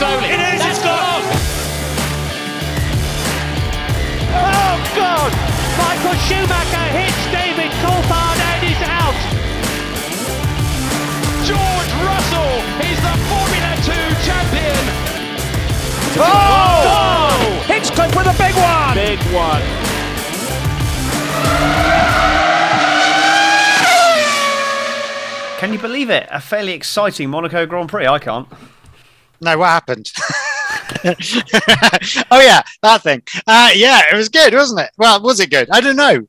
It is. It's gone. Oh, God. Michael Schumacher hits David Coulthard and he's out. George Russell is the Formula 2 champion. Oh! oh! Hitchcock with a big one. Big one. Can you believe it? A fairly exciting Monaco Grand Prix. I can't. No, what happened? oh yeah, that thing. Uh, yeah, it was good, wasn't it? Well, was it good? I don't know.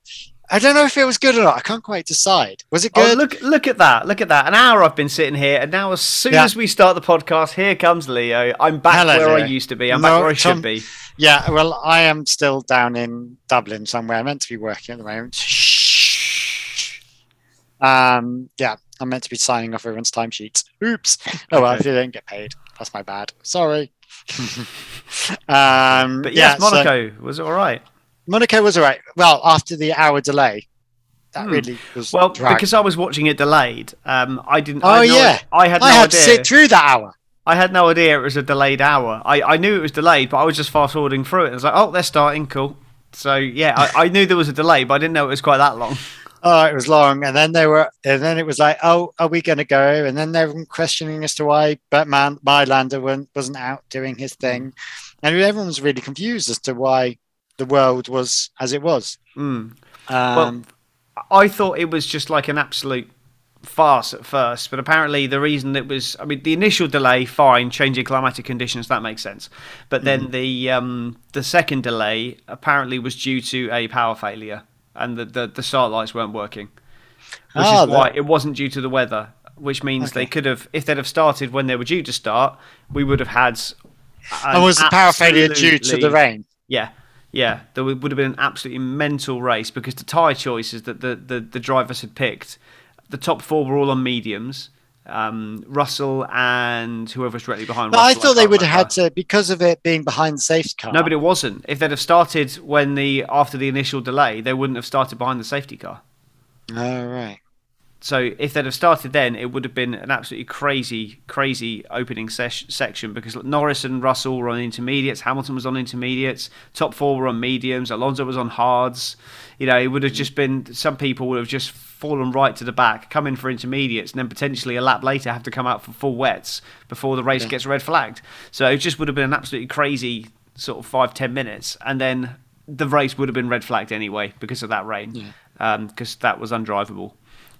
I don't know if it was good or not. I can't quite decide. Was it Oh, good? look! Look at that! Look at that! An hour I've been sitting here, and now as soon Yeah. as we start the podcast, here comes Leo. I'm back Hello, where I used to be. I'm No, back where I Tom- should be. Yeah, well, I am still down in Dublin somewhere. I'm meant to be working at the moment. Shh. Um, yeah, I'm meant to be signing off everyone's timesheets. Oops. Oh well, if you don't get paid, that's my bad. Sorry. um, But yeah, yes, so- Monaco was it all right? Monaco was alright. Well, after the hour delay, that Hmm. really was. Well, drag. because I was watching it delayed, um, I didn't. Oh, I had no, yeah. I had no idea. I had idea. to sit through that hour. I had no idea it was a delayed hour. I, I knew it was delayed, but I was just fast forwarding through it. I was like, oh, they're starting, cool. So yeah, I, I knew there was a delay, but I didn't know it was quite that long. Oh, it was long, and then they were, and then it was like, oh, are we going to go? And then they were questioning as to why Batman, Mayländer, wasn't, wasn't out doing his thing, and everyone was really confused as to why the world was as it was. Mm. Um, I thought it was just like an absolute farce at first, but apparently the reason it was, I mean, the initial delay, fine, changing climatic conditions, that makes sense. But then Mm. the um, the second delay apparently was due to a power failure, and the the, the start lights weren't working, which Ah, is why that- it wasn't due to the weather. Which means they could have, if they'd have started when they were due to start, we would have had. and was the power failure due to the rain? yeah, yeah. There would would have been an absolutely mental race because the tyre choices that the, the, the drivers had picked, the top four were all on mediums. Um, Russell and whoever was directly behind. But I Russell, thought they can't would have had to because of it being behind the safety car. No, but it wasn't. If they'd have started when the after the initial delay, they wouldn't have started behind the safety car. Oh right. So if they'd have started then, it would have been an absolutely crazy, crazy opening ses- section because Norris and Russell were on intermediates, Hamilton was on intermediates, top four were on mediums, Alonso was on hards. You know, it would have just been some people would have just fallen right to the back, come in for intermediates, and then potentially a lap later have to come out for full wets before the race Yeah. gets red flagged. So it just would have been an absolutely crazy sort of five ten minutes, and then the race would have been red flagged anyway because of that rain, because that was undrivable.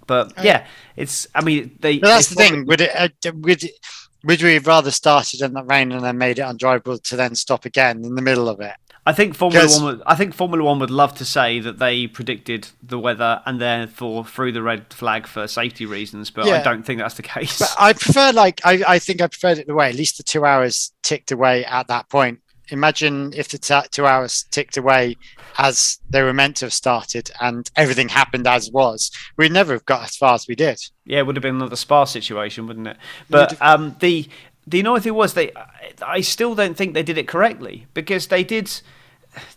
But yeah, it's. I mean, they. But that's they the thing. Would it? Uh, would would we have rather started in the rain and then made it undrivable to then stop again in the middle of it? I think Formula One. Would, I think Formula One would love to say that they predicted the weather and therefore threw the red flag for safety reasons, but I don't think that's the case. But I prefer like I, I think I preferred it the way at least the two hours ticked away at that point. Imagine if the t- two hours ticked away as they were meant to have started and everything happened as was. We'd never have got as far as we did. Yeah, it would have been another spa situation, wouldn't it? But um, the the annoying thing was they. I still don't think they did it correctly because they did.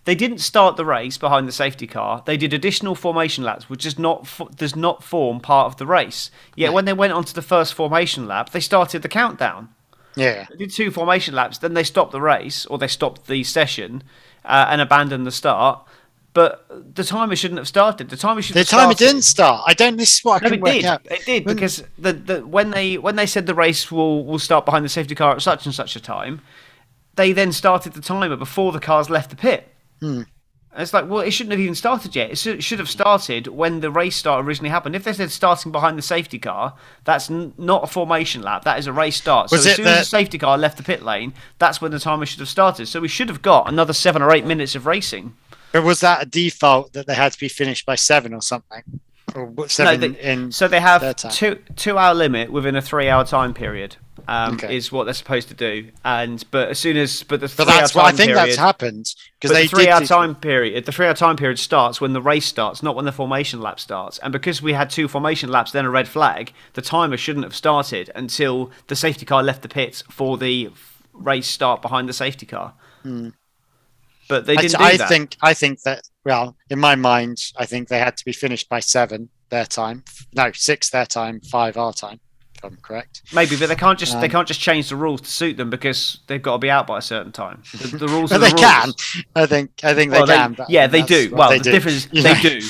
They didn't start the race behind the safety car. They did additional formation laps, which does not does not form part of the race. Yet when they went onto the first formation lap, they started the countdown. Yeah. They did two formation laps, then they stopped the race or they stopped the session uh, and abandoned the start. But the timer shouldn't have started. The timer should. The have time it started- didn't start. I don't this is what I no, it work did. out. It did When- because the, the when they when they said the race will will start behind the safety car at such and such a time, they then started the timer before the cars left the pit. Hmm. And It's like, well, it shouldn't have even started yet. It should, it should have started when the race start originally happened. If they said starting behind the safety car, that's n- not a formation lap. That is a race start. So Was as soon as the- the safety car left the pit lane, that's when the timer should have started. So we should have got another seven or eight minutes of racing. But was that a default that they had to be finished by seven or something? Or seven they- in So they have two two hour limit within a three hour time period. Um, Okay. Is what they're supposed to do, and but as soon as but the three But that's hour what I think period, that's happened because the three hour do- time period, the three hour time period starts when the race starts, not when the formation lap starts. And because we had two formation laps, then a red flag, the timer shouldn't have started until the safety car left the pits for the race start behind the safety car. But they. I, didn't do I that. think I think that well, in my mind, I think they had to be finished by seven their time. No, six their time, five our time. if I'm correct. Maybe, but they can't just they Um, can't just change the rules to suit them because they've got to be out by a certain time. The, the rules. But the they rules. can. I think. I think Well, they can. but yeah, they do. Well, they the do. difference is they do.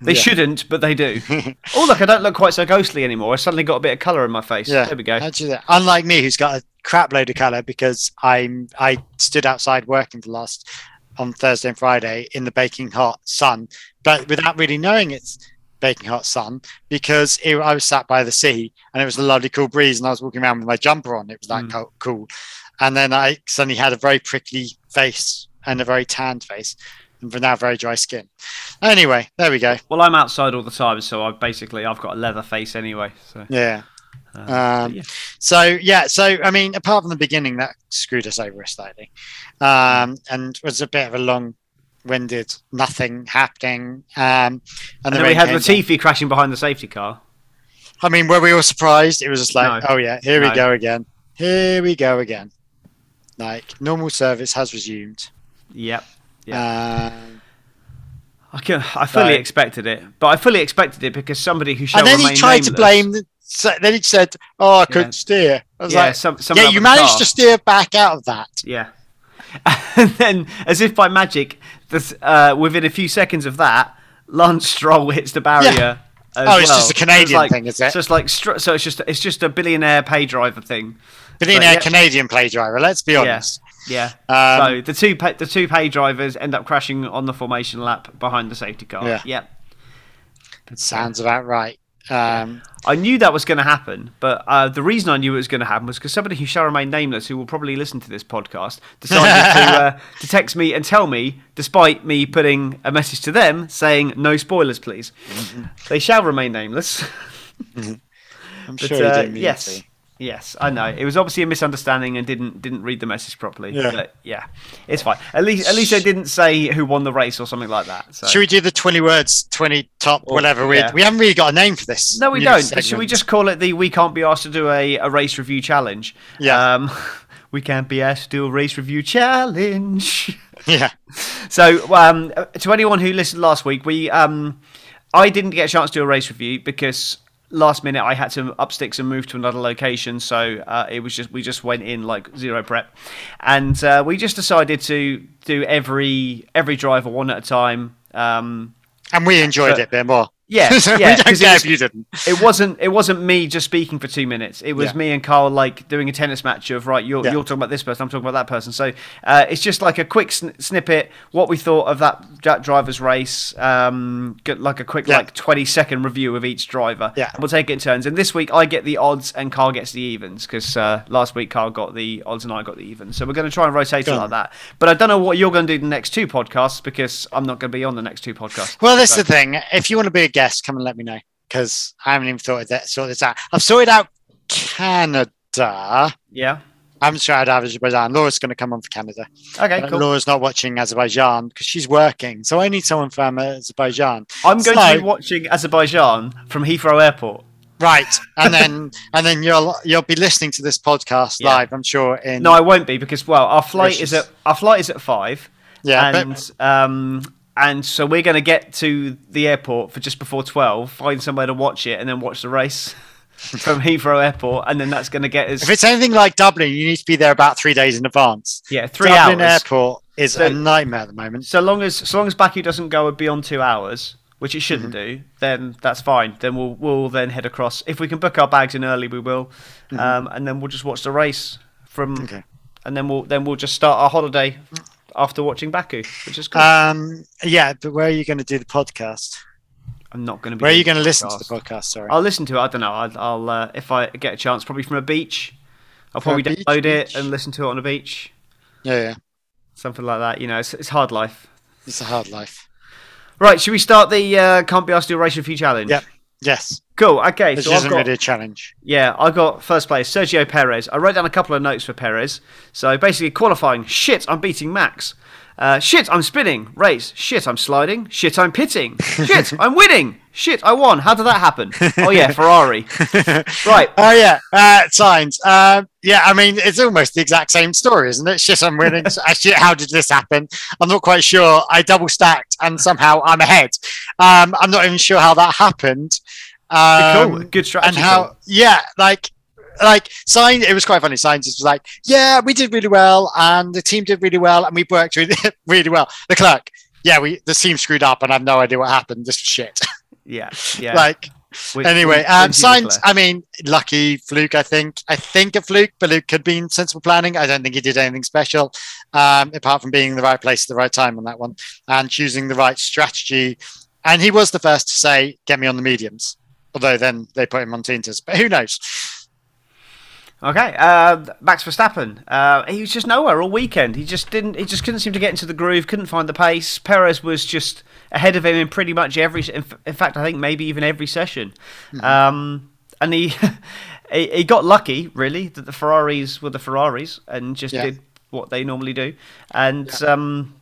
They Yeah. shouldn't, but they do. oh, look, I don't look quite so ghostly anymore. I suddenly got a bit of colour in my face. Yeah, There we go. Unlike me, who's got a crap load of color because I'm I stood outside working the last on Thursday and Friday in the baking hot sun, but without really knowing it's baking hot sun because it, I was sat by the sea and it was a lovely cool breeze and I was walking around with my jumper on. It was that Mm. co- cool, and then I suddenly had a very prickly face and a very tanned face, and for now very dry skin. Anyway, there we go. Well, I'm outside all the time, so I basically I've got a leather face anyway. So, Yeah. Uh, Um, yeah. So yeah, so I mean, apart from the beginning, that screwed us over slightly, um, and was a bit of a long-winded, nothing happening. Um, and, and the then we had Latifi crashing behind the safety car. I mean, were we all surprised? It was just like, No. oh yeah, here No. we go again. Here we go again. Like normal service has resumed. Yep. Um, I can, I fully So- expected it, but I fully expected it because somebody who shall and then he tried to blame. The, so then he said, "Oh, I couldn't Yeah. steer." I was Yeah, like, some, "Yeah, you managed car. to steer back out of that." Yeah. And then, as if by magic, this, uh, within a few seconds of that, Lance Stroll hits the barrier. as Oh, it's well. just a So it's Canadian like- thing, is it? So it's like so it's just it's just a billionaire pay driver thing. Billionaire yeah. Canadian pay driver. Let's be honest. Yeah. Um, so the two pay, the two pay drivers end up crashing on the formation lap behind the safety car. Yeah. Yep. Sounds about right. Um, I knew that was going to happen, but uh, the reason I knew it was going to happen was because somebody who shall remain nameless, who will probably listen to this podcast, decided to, uh, to text me and tell me, despite me putting a message to them saying "No spoilers, please." Mm-hmm. They shall remain nameless. I'm But, sure you uh, yes, to. Yes, I know it was obviously a misunderstanding and didn't didn't read the message properly. Yeah. But, yeah, it's fine. At least at least they didn't say who won the race or something like that. So. Should we do the 20 words, 20 top, Or- whatever? We, yeah. we haven't really got a name for this. No, we don't. segment. Should we just call it the "We can't be asked to do a, a race review challenge"? Yeah. Um, we can't be asked to do a race review challenge. Yeah. so, um, to anyone who listened last week, we um, I didn't get a chance to do a race review because last minute I had to up sticks and move to another location. So uh, it was just we just went in like zero prep, and uh, we just decided to do every every driver one at a time. Um, And we enjoyed But- it a bit more. Yeah, yeah, we don't 'cause it care was- if you didn't. it wasn't it wasn't me just speaking for two minutes. It was Yeah. me and Carl like doing a tennis match of right. You're Yeah. you're talking about this person. I'm talking about that person. So uh, it's just like a quick sn- snippet. What we thought of that, that driver's race. Um, get like a quick Yeah. like 20 second review of each driver. Yeah. we'll take it in turns. And this week I get the odds and Carl gets the evens because uh, last week Carl got the odds and I got the evens. So we're going to try and rotate it like that. But I don't know what you're going to do the next two podcasts because I'm not going to be on the next two podcasts. Well, that's So- the thing. If you want to be a guest, come and let me know because I haven't even thought of that. Sort this out. I've sorted out Canada. yeah. I'm haven't sorted out Azerbaijan. Laura's going to come on for Canada. Okay. Uh, Cool. Laura's not watching Azerbaijan because she's working. So I need someone from Azerbaijan. I'm going to be watching Azerbaijan from Heathrow Airport. Right, and then and then you'll you'll be listening to this podcast Yeah. live. I'm sure. In No, I won't be because well, our flight is at our flight is at five, yeah, and but um, and so we're going to get to the airport for just before twelve, find somewhere to watch it, and then watch the race from Heathrow Airport, and then that's going to get us if it's anything like Dublin, you need to be there about three days in advance. yeah three Dublin hours. Airport is So- a nightmare at the moment. So long as so long as Baku doesn't go beyond two hours, which it shouldn't Mm-hmm. do, then that's fine. Then we'll we'll then head across. If we can book our bags in early, we will, um, and then we'll just watch the race from, Mm-hmm. Okay. and then we'll then we'll just start our holiday after watching Baku, which is cool. Um, yeah, but where are you going to do the podcast? I'm not going to be. Where are you going to listen to the podcast? Sorry. I'll listen to it. I don't know. I'll, I'll uh, if I get a chance, probably from a beach. I'll From probably beach, download it and listen to it on a beach, yeah, yeah. something like that. You know, it's, it's hard life. It's a hard life. Right, should we start the uh, can't be asked to do a race review challenge? Yep. Yes, Cool. Okay. this So I've isn't got, really a challenge. yeah, I got first place Sergio Perez. I wrote down a couple of notes for Perez. So basically, qualifying. Shit, I'm beating Max. Uh, shit, I'm spinning. Race. Shit, I'm sliding. Shit, I'm pitting. Shit, I'm winning. Shit, I won. How did that happen? Oh yeah, Ferrari. Right. Oh yeah, uh, Sainz. Um, yeah, I mean it's almost the exact same story, isn't it? Shit, I'm winning. Uh, shit, how did this happen? I'm not quite sure. I double stacked and somehow I'm ahead. Um, I'm not even sure how that happened. Um, cool. Good strategy. and how? call. Yeah, like like sign it was quite funny Sainz was like yeah we did really well and the team did really well and we worked really, really well the clerk yeah we the team screwed up and i have no idea what happened this shit Yeah, yeah. like anyway which- um Sainz i mean lucky fluke i think i think a fluke but it could be sensible planning i don't think he did anything special um apart from being in the right place at the right time on that one and choosing the right strategy and he was the first to say get me on the mediums although then they put him on tintas but who knows Okay, uh, Max Verstappen. Uh, he was just nowhere all weekend. He just didn't. He just couldn't seem to get into the groove. Couldn't find the pace. Perez was just ahead of him in pretty much every. In, in fact, I think maybe even every session. Um, and he, he he got lucky really that the Ferraris were the Ferraris and just Yeah. did what they normally do. And um,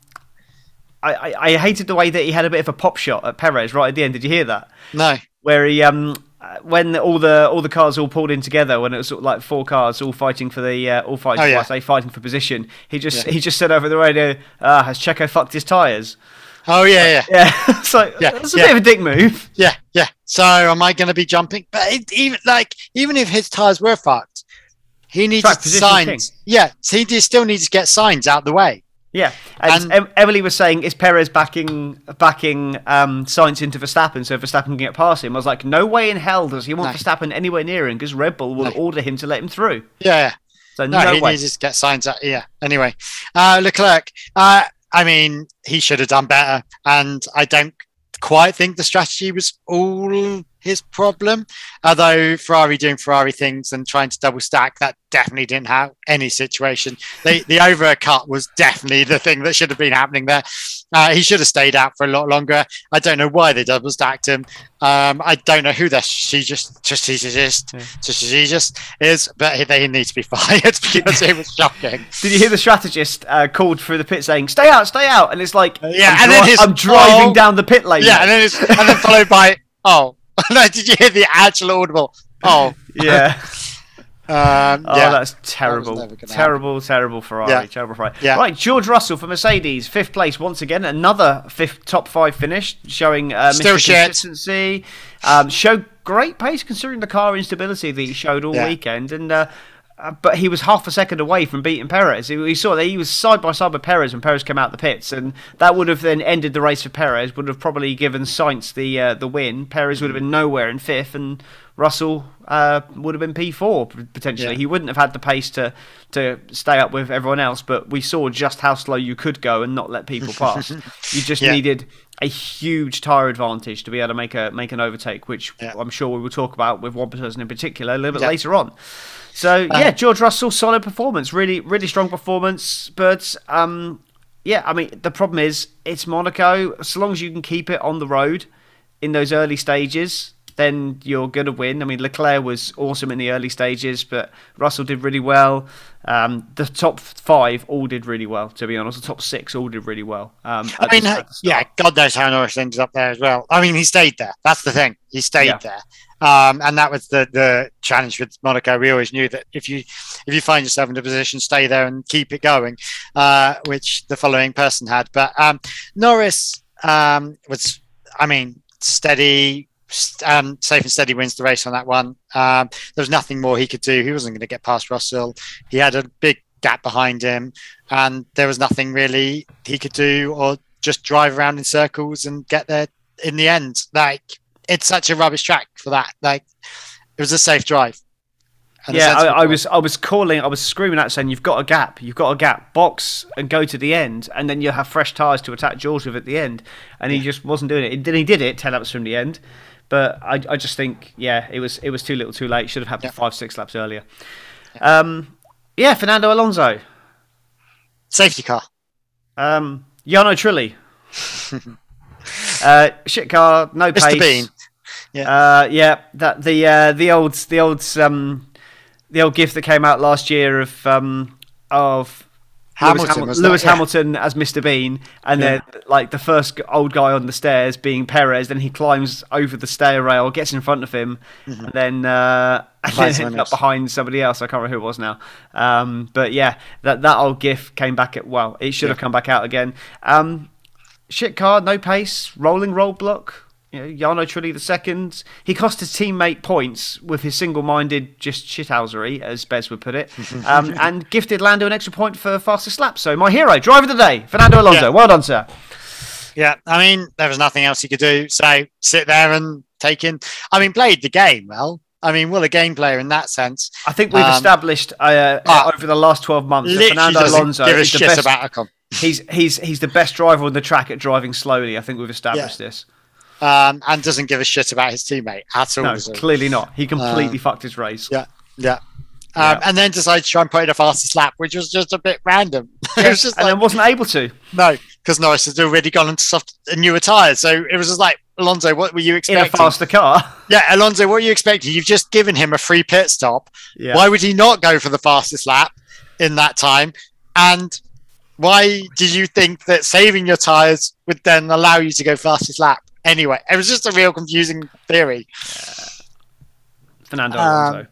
I, I I hated the way that he had a bit of a pop shot at Perez right at the end. Did you hear that? no where he um uh, when all the all the cars all pulled in together when it was sort of like four cars all fighting for the uh, all fighting Oh, yeah. I say fighting for position he just Yeah. he just said over the radio ah has Checo fucked his tires oh yeah yeah yeah it's like Yeah, that's a yeah. bit of a dick move Yeah, yeah. So am I going to be jumping? But it, even like even if his tires were fucked, he needs Sainz. Yeah, so he still needs to get Sainz out the way. Yeah and, And- Emily was saying is Perez backing backing um Sainz into Verstappen so Verstappen can get past him I was like no way in hell does he want No. Verstappen anywhere near him because Red Bull will No. order him to let him through Yeah, yeah. so No, no, he way needs to get Sainz out. Yeah. Anyway, uh, Leclerc. Uh, I mean, he should have done better, and I don't quite think the strategy was all his problem. Although Ferrari doing Ferrari things and trying to double stack, that definitely didn't have any situation. The the overcut was definitely the thing that should have been happening there. Uh, he should have stayed out for a lot longer. I don't know why they double stacked him. Um, I don't know who that strategist, just just she just Yeah. she is, but they need to be fired because it was shocking. Did you hear the strategist uh, called through the pit saying, "Stay out, stay out," and it's like, yeah, I'm, and then dri- his- I'm driving oh. down the pit lane. Yeah, and then it's, and then followed by oh. no, did you hear the actual audible? Oh, yeah. um, Oh, yeah. that's terrible, gonna terrible, terrible Ferrari, Yeah. terrible Ferrari. Yeah. Right, George Russell for Mercedes, fifth place once again, another fifth top five finish, showing uh, Still consistency. Um, showed great pace considering the car instability that he showed all Yeah. weekend, and. Uh, uh, but he was half a second away from beating Perez. He, we saw that he was side by side with Perez when Perez came out the pits, and that would have then ended the race for Perez. Would have probably given Sainz the uh, the win. Perez would have been nowhere in fifth, and Russell uh, would have been P four potentially. Yeah. He wouldn't have had the pace to to stay up with everyone else. But we saw just how slow you could go and not let people pass. you just Yeah. needed a huge tire advantage to be able to make a make an overtake, which Yeah. I'm sure we will talk about with one person in particular a little bit later on. So Uh, yeah, George Russell, solid performance, really, really strong performance. But um, yeah, I mean the problem is it's Monaco. So long as you can keep it on the road in those early stages, then you're going to win. I mean Leclerc was awesome in the early stages, but Russell did really well. Um, the top five all did really well. To be honest, the top six all did really well. Um, I mean, the- uh, the yeah, God knows how Norris ended up there as well. I mean, he stayed there. That's the thing. He stayed Yeah. there. Um, and that was the, the challenge with Monaco. We always knew that if you if you find yourself in a position, stay there and keep it going, uh, which the following person had. But um, Norris um, was, I mean, steady, st- um, safe and steady wins the race on that one. Um, there was nothing more he could do. He wasn't going to get past Russell. He had a big gap behind him, and there was nothing really he could do or just drive around in circles and get there in the end. Like it's such a rubbish track for that. Like it was a safe drive. And Yeah, I, I was I was calling, I was screaming out saying, "You've got a gap, you've got a gap, box and go to the end, and then you'll have fresh tyres to attack George with at the end." And he just wasn't doing it. Then he did it ten laps from the end, but I, I just think, yeah, it was it was too little, too late. Should have happened Yeah. five, six laps earlier. Um, yeah, Fernando Alonso, safety car. um, Jarno Trulli, uh, shit car, no Mr. pace. Bean. Uh, yeah, that the uh, the old the old um, the old gift that came out last year of um, of Hamilton, Lewis, Hamil- wasn't it? Lewis Yeah. Hamilton as Mr. Bean, and Yeah. then like the first old guy on the stairs being Perez. Then he climbs over the stair rail, gets in front of him, and then uh, and then Finds ends up behind somebody else. I can't remember who it was now. Um, but yeah, that that old gif came back at well, it should have come back out again. Um, shit car, no pace, rolling roadblock. You know, Jarno Trulli the second. He cost his teammate points with his single-minded just shithousery, as Bez would put it, um, and gifted Lando an extra point for fastest lap. So my hero, driver of the day, Fernando Alonso. Yeah. Well done, sir. Yeah, I mean, there was nothing else he could do. So sit there and take in. I mean, played the game well. I mean, well, a game player in that sense. I think we've Um, established uh, ah, over the last 12 months that Fernando Alonso give a is the best. about Ocon. He's he's he's the best driver on the track at driving slowly. I think we've established this. Um, and doesn't give a shit about his teammate at all. No, clearly not. He completely Uh, fucked his race. Yeah. Yeah. Um, Yeah. And then decided to try and put in a fastest lap, which was just a bit random. it was just and like, then wasn't able to. no, because Norris had already gone into soft, newer tyres. So it was just like, Alonso, what were you in a expecting? faster car. Yeah, Alonso, what were you expecting? You've just given him a free pit stop. Yeah. Why would he not go for the fastest lap in that time? And why did you think that saving your tyres would then allow you to go fastest lap? Anyway, it was just a real confusing theory. Fernando Um, Alonso.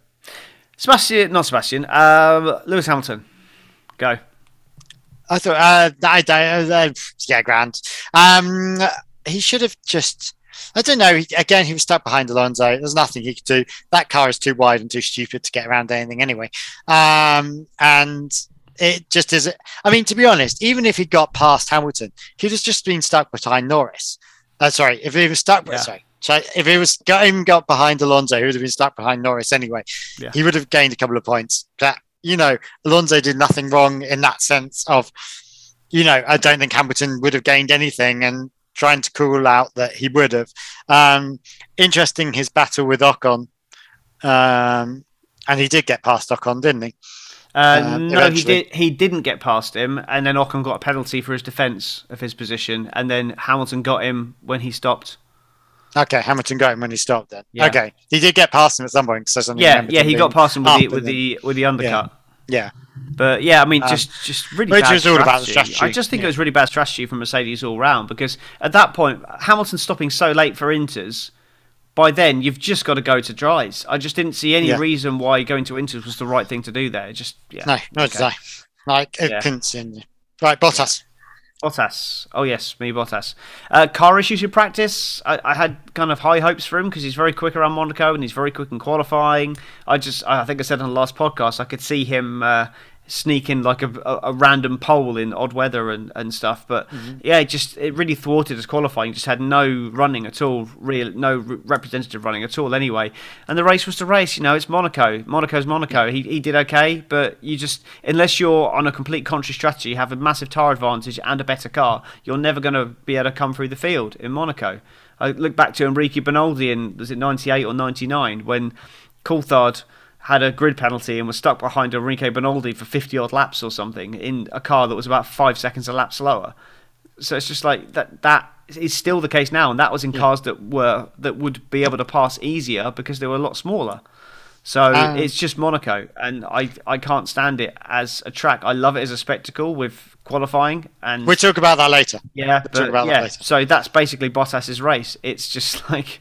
Sebastian, not Sebastian. Um, Lewis Hamilton. Go. I thought, uh, I don't, uh, yeah, grand. Um, he should have just, I don't know. He, again, he was stuck behind Alonso. There's nothing he could do. That car is too wide and too stupid to get around anything anyway. Um, and it just is. I mean, to be honest, even if he got past Hamilton, he'd have just been stuck behind Norris. Uh, sorry, if he was stuck, Yeah. sorry. So if he was got even got behind Alonso, he would have been stuck behind Norris anyway. Yeah. He would have gained a couple of points. But you know, Alonso did nothing wrong in that sense of, you know, I don't think Hamilton would have gained anything and trying to call out that he would have. Um, interesting his battle with Ocon. Um, and he did get past Ocon, didn't he? Uh, Um, no, he did. He didn't get past him, and then Ocon got a penalty for his defence of his position, and then Hamilton got him when he stopped. Okay, Hamilton got him when he stopped then. Yeah. Okay. He did get past him at some point suddenly Yeah, yeah, he got past him with the with the with the undercut. Yeah. But yeah, I mean, Um, just just really which bad is all about the strategy. strategy, I just think yeah. it was really bad strategy from Mercedes all round because at that point, Hamilton stopping so late for inters. By then, you've just got to go to dries. I just didn't see any Yeah. reason why going to inters was the right thing to do there. It just yeah. No, no, did I. Like, it Yeah. couldn't see any- Right, Bottas. Bottas. Oh yes, me Bottas. Uh, car issues in practice. I, I had kind of high hopes for him because he's very quick around Monaco and he's very quick in qualifying. I just, I think I said on the last podcast, I could see him uh, sneak in like a, a, a random pole in odd weather and, and stuff. But mm-hmm. yeah, it just it really thwarted his qualifying. Just had no running at all, real no re- representative running at all. Anyway, and the race was the race. You know, it's Monaco. Monaco's Monaco. He he did okay, but you just unless you're on a complete contrary strategy, have a massive tire advantage and a better car, you're never going to be able to come through the field in Monaco. I look back to Enrique Bernoldi in was it 98 or 99 when Coulthard had a grid penalty and was stuck behind Enrique Bernoldi for 50 odd laps or something in a car that was about five seconds a lap slower. So it's just like that. That is still the case now, and that was in cars that were that would be able to pass easier because they were a lot smaller. So Um, it's just Monaco, and I I can't stand it as a track. I love it as a spectacle with qualifying and We'll talk about that later. yeah, talk but, about that yeah. later. So that's basically Bottas's race. It's just like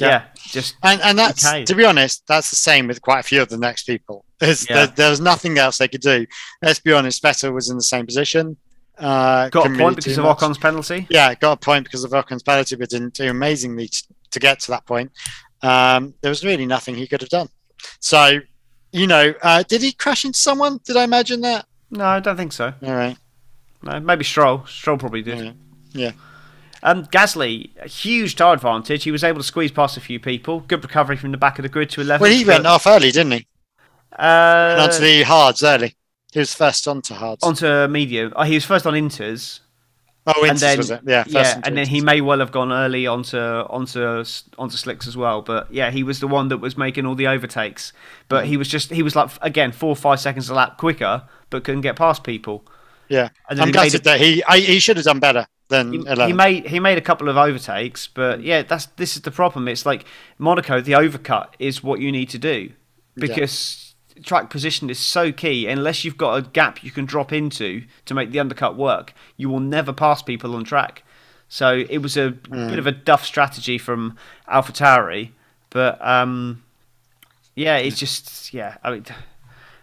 Yeah. yeah, just And and that's Okay. to be honest, that's the same with quite a few of the next people. There's, Yeah. there, there was nothing else they could do. Let's be honest, Vettel was in the same position. Uh, got a couldn't really point because of much. Ocon's penalty. Yeah, got a point because of Ocon's penalty, but didn't do amazingly t- to get to that point. Um, there was really nothing he could have done. So, you know, uh, did he crash into someone? Did I imagine that? No, I don't think so. All right. No, maybe Stroll. Stroll probably did. Yeah. Yeah. Um, Gasly, a huge tire advantage. He was able to squeeze past a few people. Good recovery from the back of the grid to 11. Well, he went off early, didn't he? uh, onto the hards early. He was first onto hards. onto medium. Oh, he was first on Inters. oh, Inters, then was it? Yeah, first yeah, and then he may well have gone early onto onto onto slicks as well. But yeah, he was the one that was making all the overtakes. But he was just he was like again four or five seconds a lap quicker, but couldn't get past people. Yeah, And then I'm gutted that he I, he should have done better than He, he made he made a couple of overtakes, but yeah, that's this is the problem. It's like Monaco, the overcut is what you need to do because track position is so key. Unless you've got a gap you can drop into to make the undercut work, you will never pass people on track. So it was a bit of a duff strategy from AlphaTauri, but um, yeah, it's just yeah. I mean,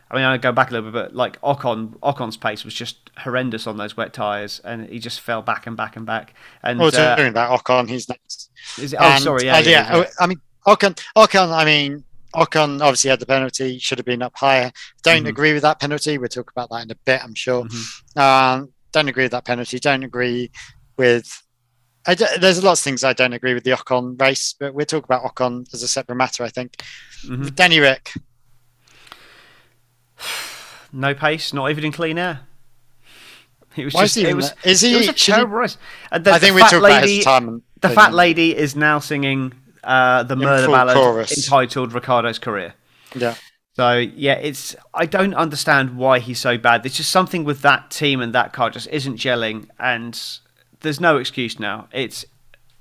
I mean, I go back a little bit, but like Ocon, Ocon's pace was just horrendous on those wet tyres, and he just fell back and back and back. And Oh, uh, doing that, Ocon, he's next. is it, oh, And- sorry, yeah, and yeah, yeah. I mean, Ocon, Ocon. I mean, Ocon obviously had the penalty. Should have been up higher. Don't Mhm. agree with that penalty. We'll talk about that in a bit. I'm sure. Mhm. Um, don't agree with that penalty. Don't agree with. I d- there's lots of things I don't agree with the Ocon race, but we'll talk about Ocon as a separate matter. I think. Mhm. Danny Rick. no pace, not even in clean air. It was Why just, is he? it was, there? Is he? it was a should he- terrible race. And the, I think the we fat talk about his time. The fat lady is now singing uh, the In murder ballad chorus. entitled "Ricciardo's Career." Yeah. So yeah, it's I don't understand why he's so bad. There's just something with that team and that car just isn't gelling, and there's no excuse now. It's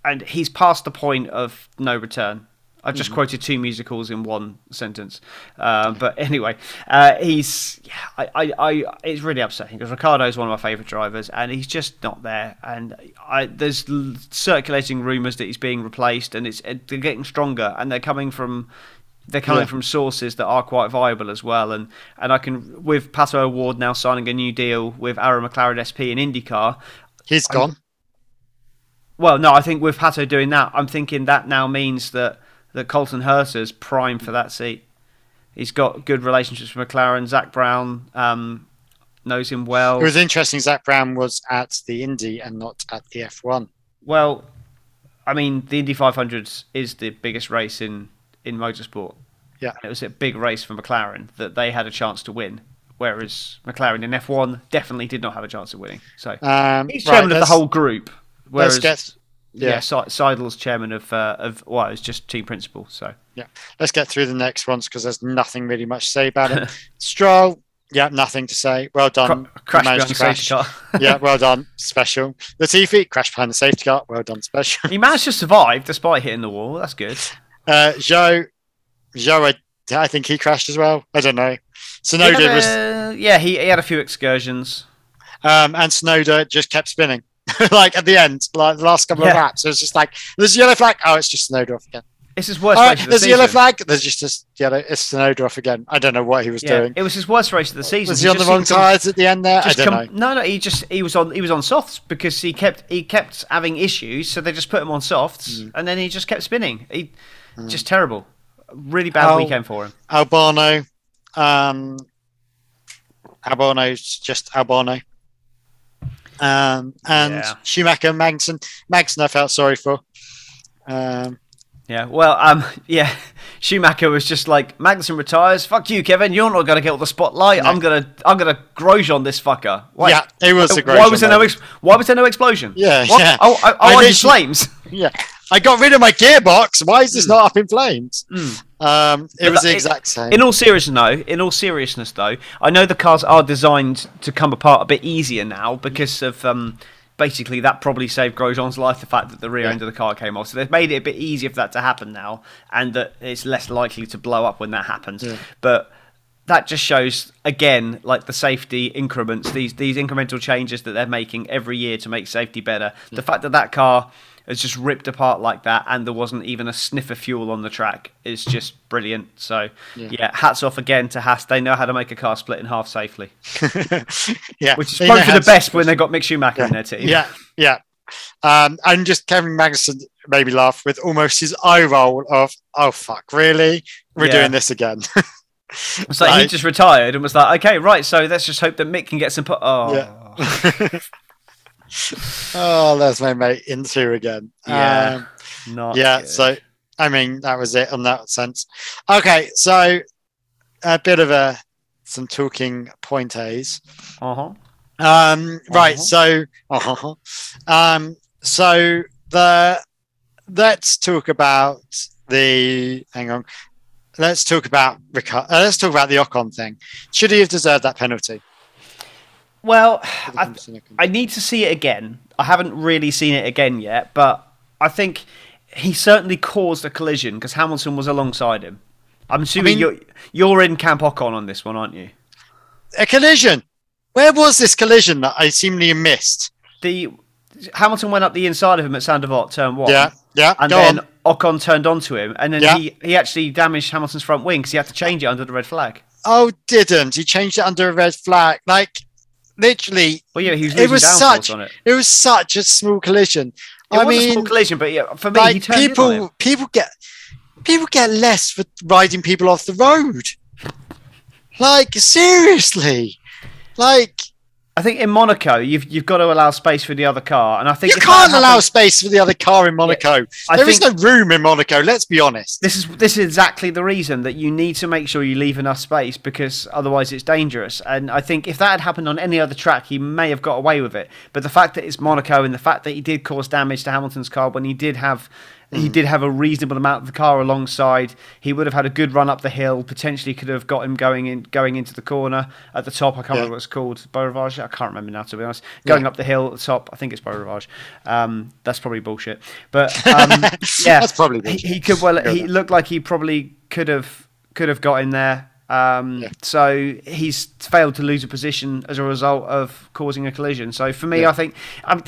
and he's past the point of no return. I just quoted two musicals in one sentence, uh, but anyway, uh, he's yeah, I, I, I it's really upsetting because Ricciardo is one of my favourite drivers, and he's just not there. And I, there's circulating rumours that he's being replaced, and it's they're getting stronger, and they're coming from they're coming Yeah. from sources that are quite viable as well. And and I can with Pato O'Ward now signing a new deal with Arrow McLaren SP in IndyCar. He's gone. Well, no, I think with Pato doing that, I'm thinking that now means that that Colton Herta's prime for that seat. He's got good relationships with McLaren. Zak Brown um, knows him well. It was interesting. Zak Brown was at the Indy and not at the F1. Well, I mean, the Indy 500 is the biggest race in in motorsport. Yeah. it was a big race for McLaren that they had a chance to win, whereas McLaren in F1 definitely did not have a chance of winning. So Um, he's right, chairman of the whole group. Whereas, Let's get yeah, yeah. Se- Seidl's chairman of uh, of well, it's just team principal. So yeah, let's get through the next ones because there's nothing really much to say about it. Stroll, yeah, nothing to say. Well done. Crash managed behind the to crash. safety car. yeah, well done. Special. Latifi crashed behind the safety car. Well done. Special. he managed to survive despite hitting the wall. That's good. Uh, Zhou, Zhou, I, I think he crashed as well. I don't know. Tsunoda Yeah, was, uh, yeah, he, he had a few excursions. um, and Tsunoda just kept spinning. like at the end, like the last couple of laps, it was just like there's a yellow flag. Oh, it's just Tsunoda off again. It's his worst All race of the there's a yellow flag. There's just this yellow. It's Tsunoda off again. I don't know what he was Yeah, doing. it was his worst race of the season. Was he on the wrong tyres at the end there? I don't com- know. No, no, he just he was on he was on softs because he kept he kept having issues, so they just put him on softs, Mm. and then he just kept spinning. He just terrible, really bad Oh. weekend for him. Albano. Um, Albano's just Albano. Um, and Yeah. Schumacher, Magnussen. Magnussen, I felt sorry for. Um, Yeah, well, um, yeah, Schumacher was just like Magnussen retires. Fuck you, Kevin. You're not gonna get all the spotlight. No. I'm gonna I'm gonna Grosjean this fucker. Why? yeah, it was a great. why was there no ex- Why was there no explosion? Yeah, What? yeah. Oh, I, oh, I I, flames. Yeah, I got rid of my gearbox. Why is this not up in flames? Mm. Um, it But was the exact same. In all seriousness, though, in all seriousness, though, I know the cars are designed to come apart a bit easier now because of um, basically that probably saved Grosjean's life. The fact that the rear Yeah. end of the car came off, so they've made it a bit easier for that to happen now, and that it's less likely to blow up when that happens. Yeah. But that just shows again, like the safety increments, these these incremental changes that they're making every year to make safety better. The fact that that car has just ripped apart like that, and there wasn't even a sniff of fuel on the track It's just brilliant. So Yeah. yeah, hats off again to Haas. They know how to make a car split in half safely, yeah, which is they probably for the best when they got Mick Schumacher Yeah. in their team. Yeah, yeah. Um, and just Kevin Magnussen made me laugh with almost his eye roll of, "Oh fuck, really? We're Yeah. doing this again." so like he just retired and was like, okay, right, so let's just hope that Mick can get some. Put- oh, Yeah. oh, there's my mate into again. Yeah. Um, not yeah. good. So, I mean, that was it on that sense. Okay, so a bit of a some talking point A's. uh-huh. Um, right. Uh-huh. So, uh-huh. um, so the let's talk about the. Hang on. Let's talk about Rica- uh, let's talk about the Ocon thing. Should he have deserved that penalty? Well, I, I need to see it again. I haven't really seen it again yet, but I think he certainly caused a collision because Hamilton was alongside him. I'm assuming mean- you're you're in Camp Ocon on this one, aren't you? a collision. Where was this collision that I seemingly missed? The Hamilton went up the inside of him at Sainte Devote turn one. Yeah, yeah. And go then on. Ocon turned onto him, and then Yeah. he, he actually damaged Hamilton's front wing because he had to change it under the red flag. Oh, didn't he changed it under a red flag? Like, literally, Well, yeah, he was It was such- on it. it was such a small collision. It I was a mean, small collision, but yeah, for me, like turned in on him. people, people get people get less for riding people off the road. Like seriously, like I think in Monaco, you've you've got to allow space for the other car, and I think you can't allow space for the other car in Monaco. I There is no room in Monaco. Let's be honest. This is this is exactly the reason that you need to make sure you leave enough space because otherwise it's dangerous. And I think if that had happened on any other track, he may have got away with it. But the fact that it's Monaco and the fact that he did cause damage to Hamilton's car when he did have he did have a reasonable amount of the car alongside, he would have had a good run up the hill. Potentially could have got him going in going into the corner at the top. I can't Yeah. remember what it's called. Beaurivage. I can't remember now to be honest. Going Yeah. up the hill at the top. I think it's Beaurivage. Um, that's probably bullshit. But um, yeah, That's probably he, bullshit. he could well. Go He there. looked like he probably could have could have got in there. Um, Yeah. So he's failed to lose a position as a result of causing a collision. So for me, Yeah. I think um,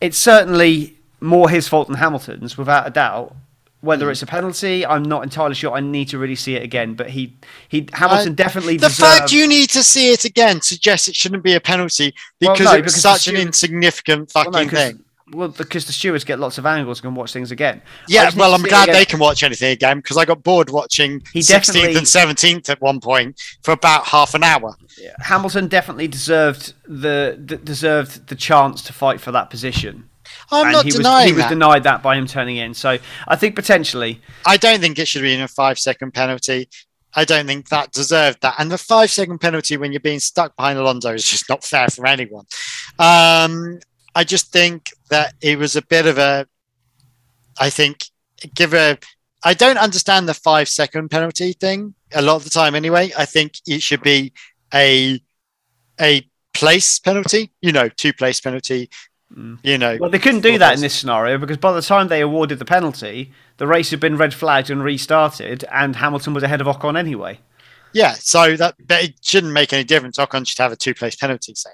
it's certainly more his fault than Hamilton's, without a doubt. Whether Mm. it's a penalty, I'm not entirely sure. I need to really see it again. But he, he Hamilton I- definitely The deserved. fact you need to see it again suggests it shouldn't be a penalty Well, because no, it's because the such an insignificant well, fucking thing. well, because the stewards get lots of angles and can watch things again. Yeah, well, I'm glad they can watch anything again because I got bored watching He 16th definitely- and 17th at one point for about half an hour. Hamilton definitely deserved the, d- deserved the chance to fight for that position. I'm and not he denying was, he was that. denied that by him turning in. So I think potentially, I don't think it should be in a five second penalty. I don't think that deserved that. And the five second penalty when you're being stuck behind Alonso is just not fair for anyone. Um, I just think that it was a bit of a, I think, give a, I don't understand the five second penalty thing a lot of the time anyway. I think it should be a, a place penalty, you know, two place penalty, Mm. you know. well, they couldn't do that in this scenario because by the time they awarded the penalty, the race had been red flagged and restarted, and Hamilton was ahead of Ocon anyway. Yeah, so that but it shouldn't make any difference. Ocon should have a two place penalty. So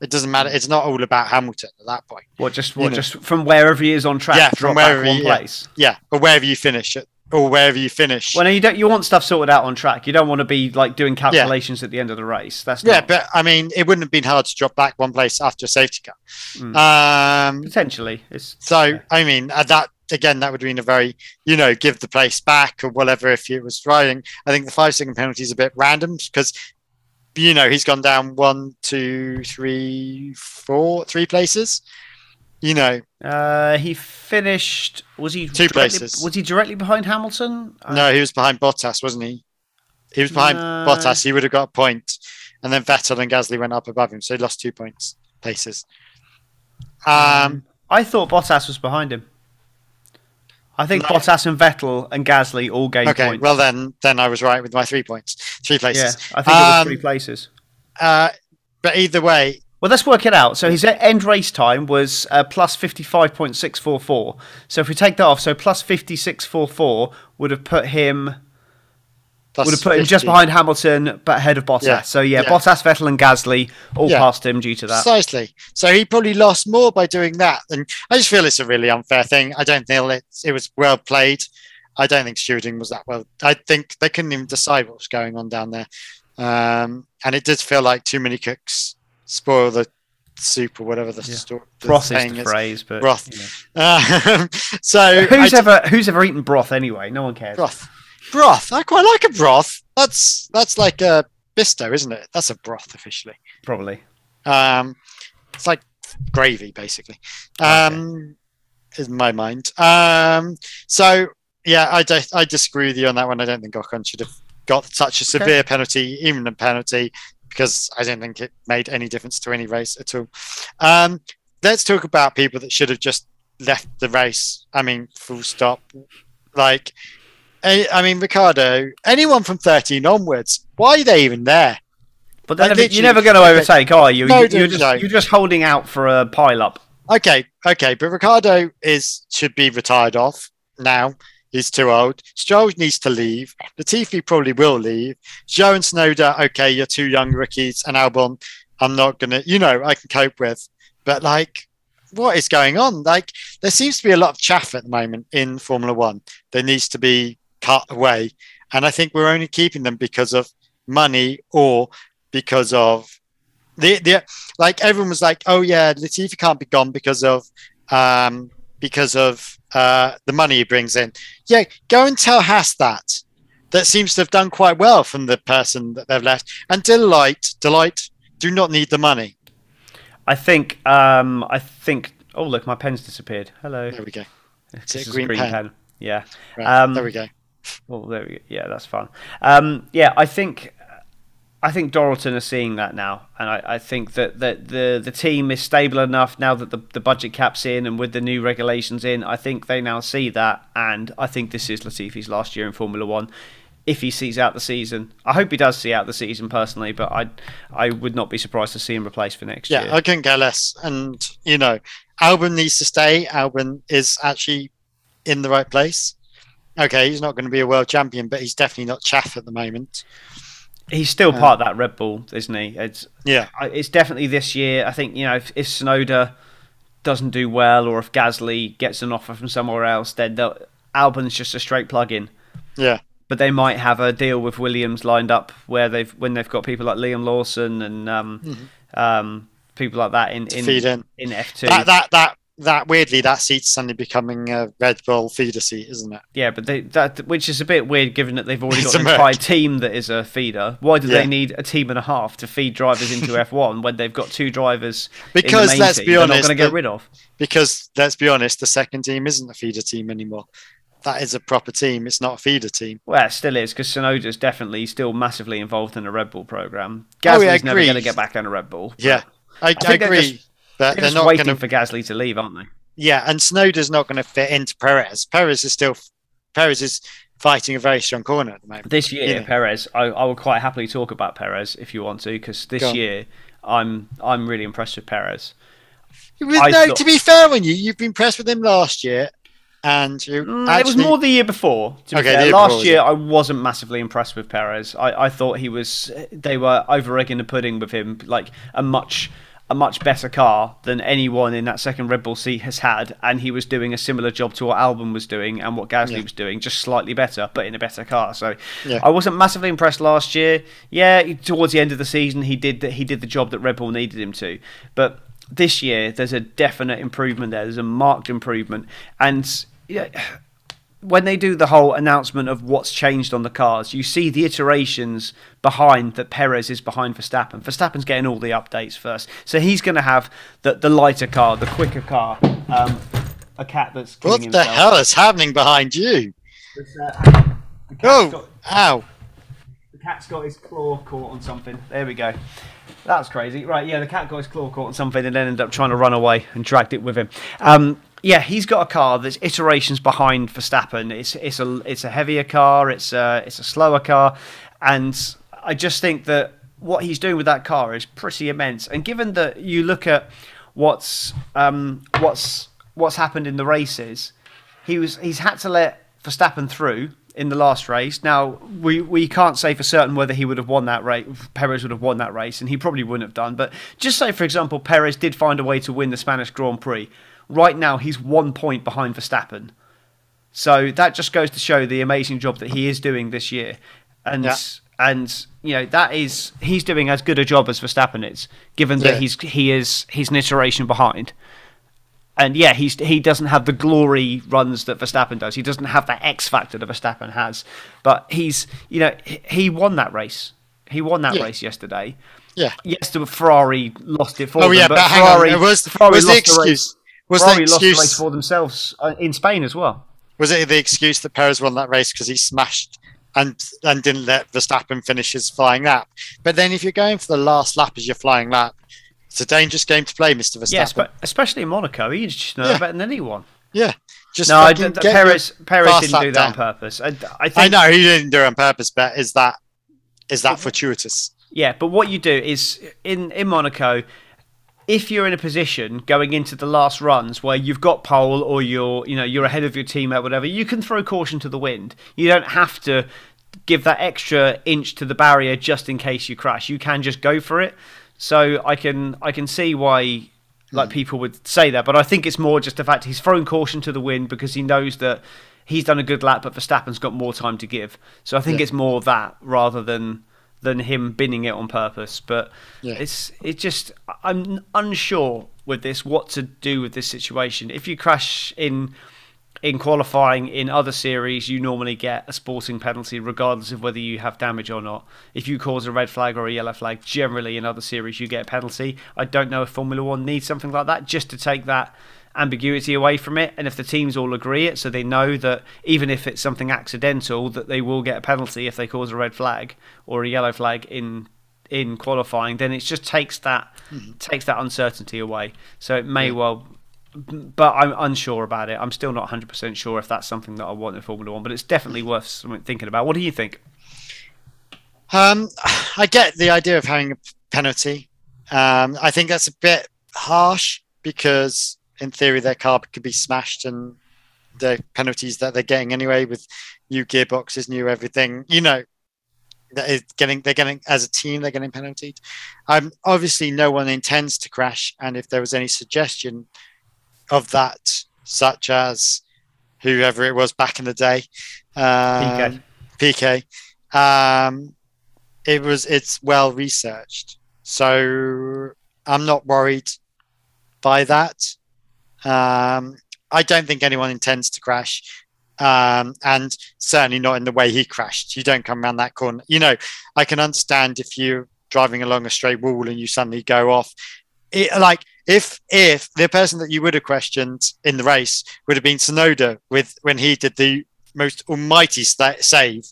it doesn't matter. It's not all about Hamilton at that point. What just You know. just from wherever he is on track, Yeah, from wherever he- yeah. place. Yeah, or wherever you finish it, or wherever you finish. Well, no, you don't. You want stuff sorted out on track. You don't want to be like doing calculations at the end of the race. That's yeah, not, but I mean, it wouldn't have been hard to drop back one place after a safety car. Mm. Um, potentially it's so I mean, uh, that again, that would have been a very, you know, give the place back or whatever if it was riding. I think the five second penalty is a bit random because. You know, he's gone down one, two, three, four, three places. You know, Uh, he finished. Was he Two directly- places. Was he directly behind Hamilton? Uh, No, he was behind Bottas, wasn't he? He was behind No. Bottas. He would have got a point, and then Vettel and Gasly went up above him, so he lost two points places. Um, I thought Bottas was behind him. I think No. Bottas and Vettel and Gasly all gained okay, points. well then, then I was right with my three points, three places. yeah. I think it was Um, three places. Uh, but either way, Well, let's work it out. So his end race time was uh, plus fifty five point six four four. So if we take that off, so plus fifty six four four would have put him plus would have put him just behind Hamilton, but ahead of Bottas. Yeah, So yeah, yeah. Bottas, Vettel, and Gasly all Yeah. passed him due to that. Precisely. So he probably lost more by doing that. And I just feel it's a really unfair thing. I don't feel it, it was well played. I don't think stewarding was that well. I think they couldn't even decide what was going on down there. Um, and it did feel like too many cooks spoil the soup or whatever the, Yeah. sto- the broth is the is. phrase, but Broth. yeah. Um, so who's ever who's ever eaten broth anyway? No one cares. broth? Broth. I quite like a broth. That's that's like a bisto, isn't it? That's a broth officially. Probably. Um, it's like gravy, basically. Um, in my mind. Um, so yeah, I di- I disagree with you on that one. I don't think Ocon should have got such a severe penalty, even a penalty, because I don't think it made any difference to any race at all. Um, let's talk about people that should have just left the race. I mean, full stop. Like, I, mean, Ricciardo. Anyone from thirteen onwards, why are they even there? But then Like, you're never going to overtake, are you? No, You- you're, just, no. you're just holding out for a pile up. Okay, okay, but Ricciardo is should be retired off now. He's too old. Stroll needs to leave. Latifi probably will leave. Zhou and Tsunoda, okay, you're two young rookies. And Albon, I'm not gonna, you know, I can cope with. But like, what is going on? Like, there seems to be a lot of chaff at the moment in Formula One. There needs to be cut away, and I think we're only keeping them because of money or because of the the like everyone was like, oh yeah, Latifi can't be gone because of um because of uh the money he brings in. Yeah, go and tell Haas that. That seems to have done quite well from the person that they've left. And Delight, Delight, do not need the money. I think. Um, I think. Oh look, my pen's disappeared. Hello. There we go. This it is green pen? Yeah. Right, Um, there we go. Well, there we go. Yeah, that's fun. Um, yeah, I think I think Dorilton are seeing that now, and I, I think that, that the the team is stable enough now that the, the budget cap's in and with the new regulations in. I think they now see that, and I think this is Latifi's last year in Formula One. If he sees out the season, I hope he does see out the season personally, but I I would not be surprised to see him replaced for next Yeah, year. I couldn't care less. And you know, Albon needs to stay. Albon is actually in the right place. Okay, he's not going to be a world champion, but he's definitely not chaff at the moment. He's still Uh, part of that Red Bull, isn't he? It's Yeah, it's definitely this year. I think you know if, if Tsunoda doesn't do well, or if Gasly gets an offer from somewhere else, then Albon's just a straight plug-in. yeah, But they might have a deal with Williams lined up where they've when they've got people like Liam Lawson and um, um, people like that in Mm-hmm. in. in F two. That that that that weirdly that seat's suddenly becoming a Red Bull feeder seat, isn't it? Yeah, but they that which is a bit weird given that they've already got an a entire team that is a feeder. Why do Yeah. they need a team and a half to feed drivers into F1 when they've got two drivers Because in the let's team be they're not going to get rid of? Because let's be honest, the second team isn't a feeder team anymore. That is a proper team. It's not a feeder team. Well, it still is because Tsunoda's definitely still massively involved in the Red Bull program. Oh, yeah, Gasly's never going to get back on a Red Bull. Yeah, I, I, they're agree. They're they're just not waiting to. for Gasly to leave, aren't they? Yeah, and Tsunoda's not going to fit into Perez. Perez is still. Perez is fighting a very strong corner at the moment. This year, Yeah. Perez, I, I will quite happily talk about Perez if you want to, because this year I'm I'm really impressed with Perez. I no, thought- to be fair on you, you've been impressed with him last year, and you Mm, actually, it was more the year before. To Okay, year Last before, year? I wasn't massively impressed with Perez. I, I thought he was. They were over egging the pudding with him, like a much a much better car than anyone in that second Red Bull seat has had, and he was doing a similar job to what Albon was doing and what Gasly Yeah. was doing, just slightly better, but in a better car. So Yeah. I wasn't massively impressed last year. Yeah, towards the end of the season, he did that he did the job that Red Bull needed him to, but. This year, there's a definite improvement there. There's a marked improvement, and yeah, when they do the whole announcement of what's changed on the cars, you see the iterations behind that Perez is behind Verstappen. Verstappen's getting all the updates first, so he's going to have the the lighter car, the quicker car. Um, a cat that's what the himself. hell is happening behind you? Uh, Oh, got- ow! the cat's got his claw caught on something. There we go. That's crazy. Right, yeah, the cat got his claw caught on something and then ended up trying to run away and dragged it with him. Um, yeah, he's got a car that's iterations behind Verstappen. It's it's a it's a heavier car. It's a it's a slower car, and I just think that what he's doing with that car is pretty immense. And given that you look at what's um, what's what's happened in the races, he was he's had to let Verstappen through in the last race. Now we we can't say for certain whether he would have won that race. Perez would have won that race, and he probably wouldn't have done. But just say, for example, Perez did find a way to win the Spanish Grand Prix. Right now, he's one point behind Verstappen. So that just goes to show the amazing job that he is doing this year, and Yeah. and you know that is he's doing as good a job as Verstappen is, given that Yeah. he's he is he's an iteration behind. And yeah, he's he doesn't have the glory runs that Verstappen does. He doesn't have that X factor that Verstappen has. But he's you know he- won that race. He won that Yeah. race yesterday. Yeah. Yes, the Ferrari lost it for him. Oh them. yeah, but, but, hang Ferrari, on. Was, Ferrari was the lost the race. excuse? Was Ferrari the lost the race excuse? for themselves uh, in Spain as well. Was it the excuse that Perez won that race because he smashed and and didn't let Verstappen finish his flying lap? But then if you're going for the last lap as your flying lap, it's a dangerous game to play, Mr. Verstappen. Yes, but especially in Monaco, he just know Yeah. better than anyone. yeah, just No, I fucking did, get Perez Perez didn't do that on purpose. I, I think I know he didn't do it on purpose, but is that is that fortuitous? Yeah, but what you do is in in Monaco, if you're in a position going into the last runs where you've got pole or you're you know you're ahead of your teammate, whatever, you can throw caution to the wind. You don't have to give that extra inch to the barrier just in case you crash. You can just go for it. So I can I can see why like hmm. people would say that, but I think it's more just the fact he's thrown caution to the wind because he knows that he's done a good lap, but Verstappen's got more time to give. So I think Yeah. it's more that rather than than him binning it on purpose. But Yeah. it's it just I'm unsure with this what to do with this situation. If you crash in in qualifying in other series, you normally get a sporting penalty regardless of whether you have damage or not. If you cause a red flag or a yellow flag, generally in other series you get a penalty. I don't know if Formula One needs something like that just to take that ambiguity away from it. And if the teams all agree it so they know that even if it's something accidental that they will get a penalty if they cause a red flag or a yellow flag in in qualifying then it just takes that takes that uncertainty away. So it may well but I'm unsure about it. I'm still not 100% sure if that's something that I want in Formula 1 but it's definitely worth thinking about. What do you think? Um, I get the idea of having a penalty. Um, I think that's a bit harsh because, in theory, their car could be smashed and the penalties that they're getting anyway with new gearboxes, new everything. You know, that is getting they're getting as a team they're getting penaltied. Um, obviously, no one intends to crash, and if there was any suggestion of that, such as whoever it was back in the day, um, PK, um, it was it's well researched so i'm not worried by that um, i don't think anyone intends to crash um, and certainly not in the way he crashed. You don't come around that corner. You know i can understand if you're driving along a straight wall and you suddenly go off. It, like if if the person that you would have questioned in the race would have been Tsunoda with when he did the most almighty sta save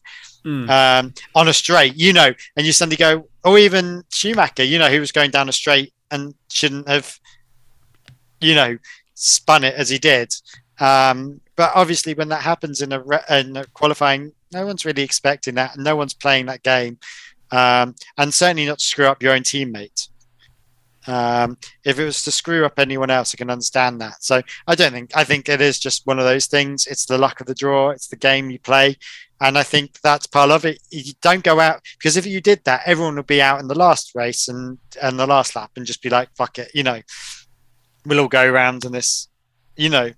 Mm. um, on a straight, you know, and you suddenly go, or even Schumacher, you know, who was going down a straight and shouldn't have, you know, spun it as he did. Um, but obviously, when that happens in a, re- in a qualifying, no one's really expecting that. No one's playing that game, um, and certainly not to screw up your own teammate. Um, if it was to screw up anyone else, I can understand that. So I don't think I think it is just one of those things. It's the luck of the draw. It's the game you play, and I think that's part of it. You don't go out because if you did that, everyone would be out in the last race and and the last lap and just be like, "Fuck it," you know. We'll all go around in this, you know,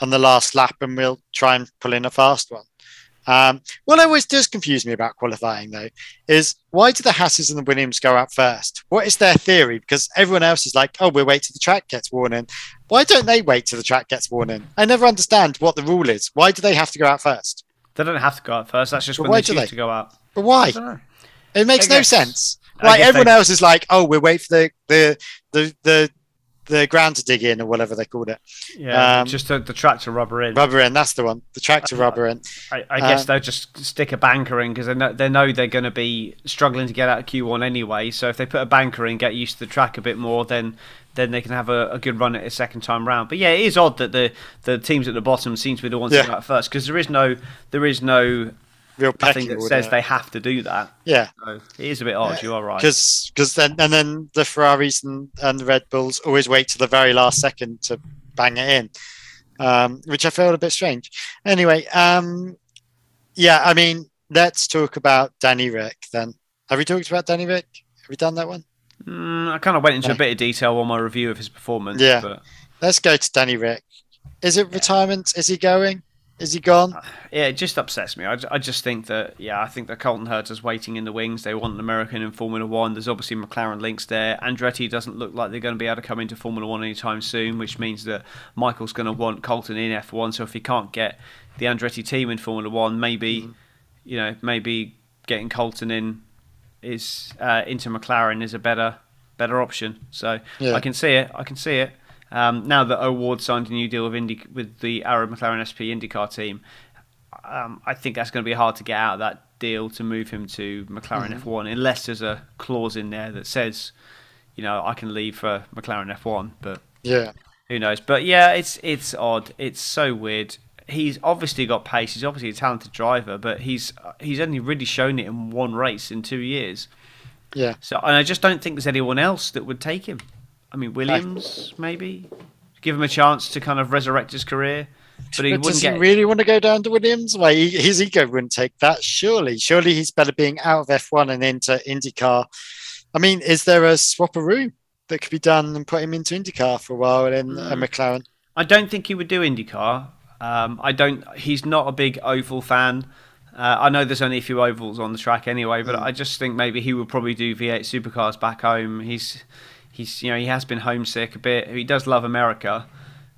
on the last lap, and we'll try and pull in a fast one. Um, what always does confuse me about qualifying, though, is why do the Hasses and the Williams go out first? What is their theory? Because everyone else is like, oh, we'll wait till the track gets worn in. Why don't they wait till the track gets worn in? I never understand what the rule is. Why do they have to go out first? they don't have to go out first that's just But when why they do choose they? to go out But why? I don't know. It makes no sense. Like everyone they- else is like, oh, we'll wait for the the the the the ground to dig in or whatever they called it. yeah Um, just the, the tractor rubber in Rubber in, that's the one. The tractor rubber in. I, I guess Um, they'll just stick a banker in because they know, they know they're going to be struggling to get out of Q1 anyway. So if they put a banker in, get used to the track a bit more, then then they can have a, a good run at a second time round. But yeah, it is odd that the the teams at the bottom seem to be the ones Yeah. out first because there is no there is no Real pecking that says they have to do that. Yeah. So it is a bit odd. You are right. because because then and then the Ferraris and, and the Red Bulls always wait to the very last second to bang it in, um, which I felt a bit strange. Anyway, um, yeah, I mean, let's talk about Danny Rick then. Have we talked about Danny Rick? Have we done that one? Mm, I kind of went into a bit of detail on my review of his performance. Yeah. But Let's go to Danny Rick. Is it retirement? Is he going? Is he gone? Yeah, it just upsets me. I, I just think that, yeah, I think that Colton Herta is waiting in the wings. They want an American in Formula One. There's obviously McLaren links there. Andretti doesn't look like they're going to be able to come into Formula One anytime soon, which means that Michael's going to want Colton in F1. So if he can't get the Andretti team in Formula One, maybe, Mm-hmm. you know, maybe getting Colton in is uh, into McLaren is a better better option. So Yeah. I can see it. I can see it. Um, now that O'Ward signed a new deal with Indy with the Arrow McLaren SP IndyCar team, um, I think that's going to be hard to get out of that deal to move him to McLaren Mm-hmm. F1 unless there's a clause in there that says, you know, I can leave for McLaren F1. But Yeah. who knows? But yeah, it's it's odd. It's so weird. He's obviously got pace. He's obviously a talented driver, but he's he's only really shown it in one race in two years. Yeah. So, and I just don't think there's anyone else that would take him. I mean, Williams maybe give him a chance to kind of resurrect his career, but he But wouldn't does he get. really want to go down to Williams? Well, he, his ego wouldn't take that. Surely, surely he's better being out of F1 and into IndyCar. I mean, is there a swapperoo that could be done and put him into IndyCar for a while and then a Mm. McLaren? I don't think he would do IndyCar. Um, I don't. He's not a big oval fan. Uh, I know there's only a few ovals on the track anyway, Mm. but I just think maybe he would probably do V8 supercars back home. He's he's you know he has been homesick a bit. He does love America.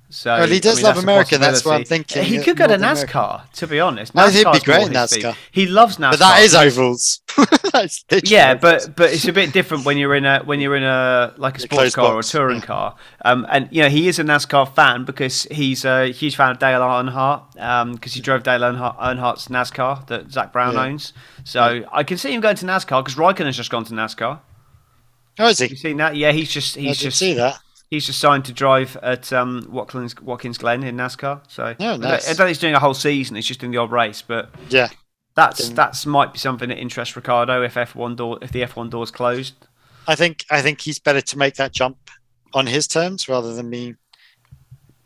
So Well, he does I mean, love America, that's what I'm thinking, He uh, could go to NASCAR, to be honest. Think he'd be great in. NASCAR. He loves NASCAR. But that is ovals. Yeah, ovals. but but it's a bit different when you're in a when you're in a like a sports car box, or a touring yeah. car. Um, and you know he is a NASCAR fan because he's a huge fan of Dale Earnhardt because he drove Dale Earnhardt, Earnhardt's NASCAR that Zak Brown Yeah. owns. So I can see him going to NASCAR because Raikkonen's just gone to NASCAR. Oh, is You he? seen that? Yeah, he's just he's just see that. he's just signed to drive at um, Watkins Watkins Glen in NASCAR. So I, don't, I don't think he's doing a whole season. He's just doing the odd race, but Yeah. that's that's might be something that interests Ricciardo if F1 door if the F1 door's closed. I think I think he's better to make that jump on his terms rather than me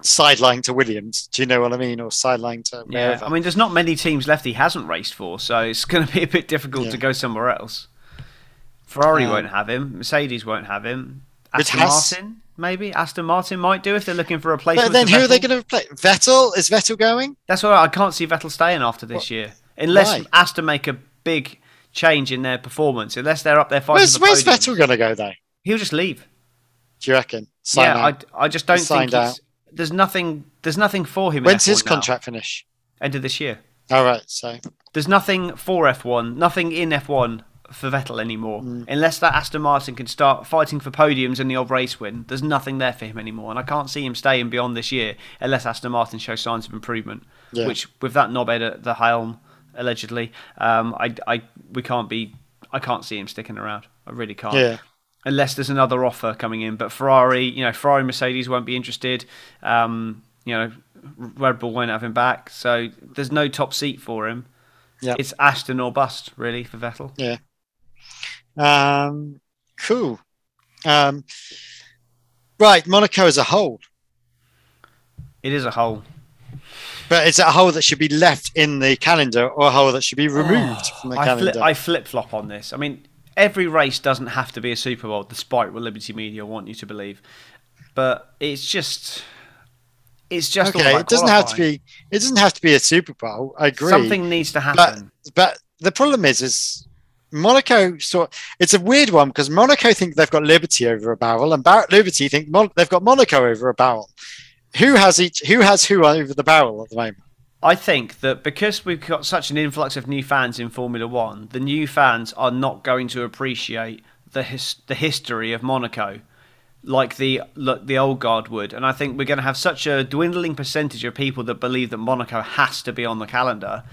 sideline to Williams. Do you know what I mean? Or sideline to Yeah. I mean, there's not many teams left he hasn't raced for, so it's going to be a bit difficult Yeah. to go somewhere else. Ferrari Um, won't have him. Mercedes won't have him. Aston Haas- Martin, maybe. Aston Martin might do if they're looking for a replacement. but then who are they going to play? Vettel? Is Vettel going? That's why I can't see Vettel staying after this year, unless Why? Aston make a big change in their performance. Unless they're up there fighting Where's, for where's. Vettel going to go though? He'll just leave. Do you reckon? Sign yeah, out. I, I just don't Signed think he's, there's nothing. There's nothing for him. When's F1 his now. contract finish? End of this year. All right, so There's nothing for F1, nothing in F1 for Vettel anymore. Mm. Unless that Aston Martin can start fighting for podiums and the odd race win, there's nothing there for him anymore. And I can't see him staying beyond this year unless Aston Martin shows signs of improvement. Yeah. Which, with that knobhead at the helm, allegedly, um, I, I, we can't be. I can't see him sticking around. I really can't. yeah, Unless there's another offer coming in, but Ferrari, you know, Ferrari, Mercedes won't be interested. Um, you know, Red Bull won't have him back, so there's no top seat for him. Yeah. It's Aston or bust, really, for Vettel. yeah. Um, cool. Um, right, Monaco as a whole, It is a hole. but is it a hole that should be left in the calendar or a hole that should be removed from the I, calendar? I flip flop on this. I mean, every race doesn't have to be a Super Bowl, despite what Liberty Media want you to believe. But it's just, it's just okay, it doesn't have to be. It doesn't have to be a Super Bowl. I agree. Something needs to happen. but happen. but the problem is is Monaco sort it's a weird one because Monaco think they've got Liberty over a barrel and Bar- Liberty think Mon- they've got Monaco over a barrel. Who has each? Who has who over the barrel at the moment? I think that because we've got such an influx of new fans in Formula One, the new fans are not going to appreciate the his, the history of Monaco like the like the old guard would. And I think we're going to have such a dwindling percentage of people that believe that Monaco has to be on the calendar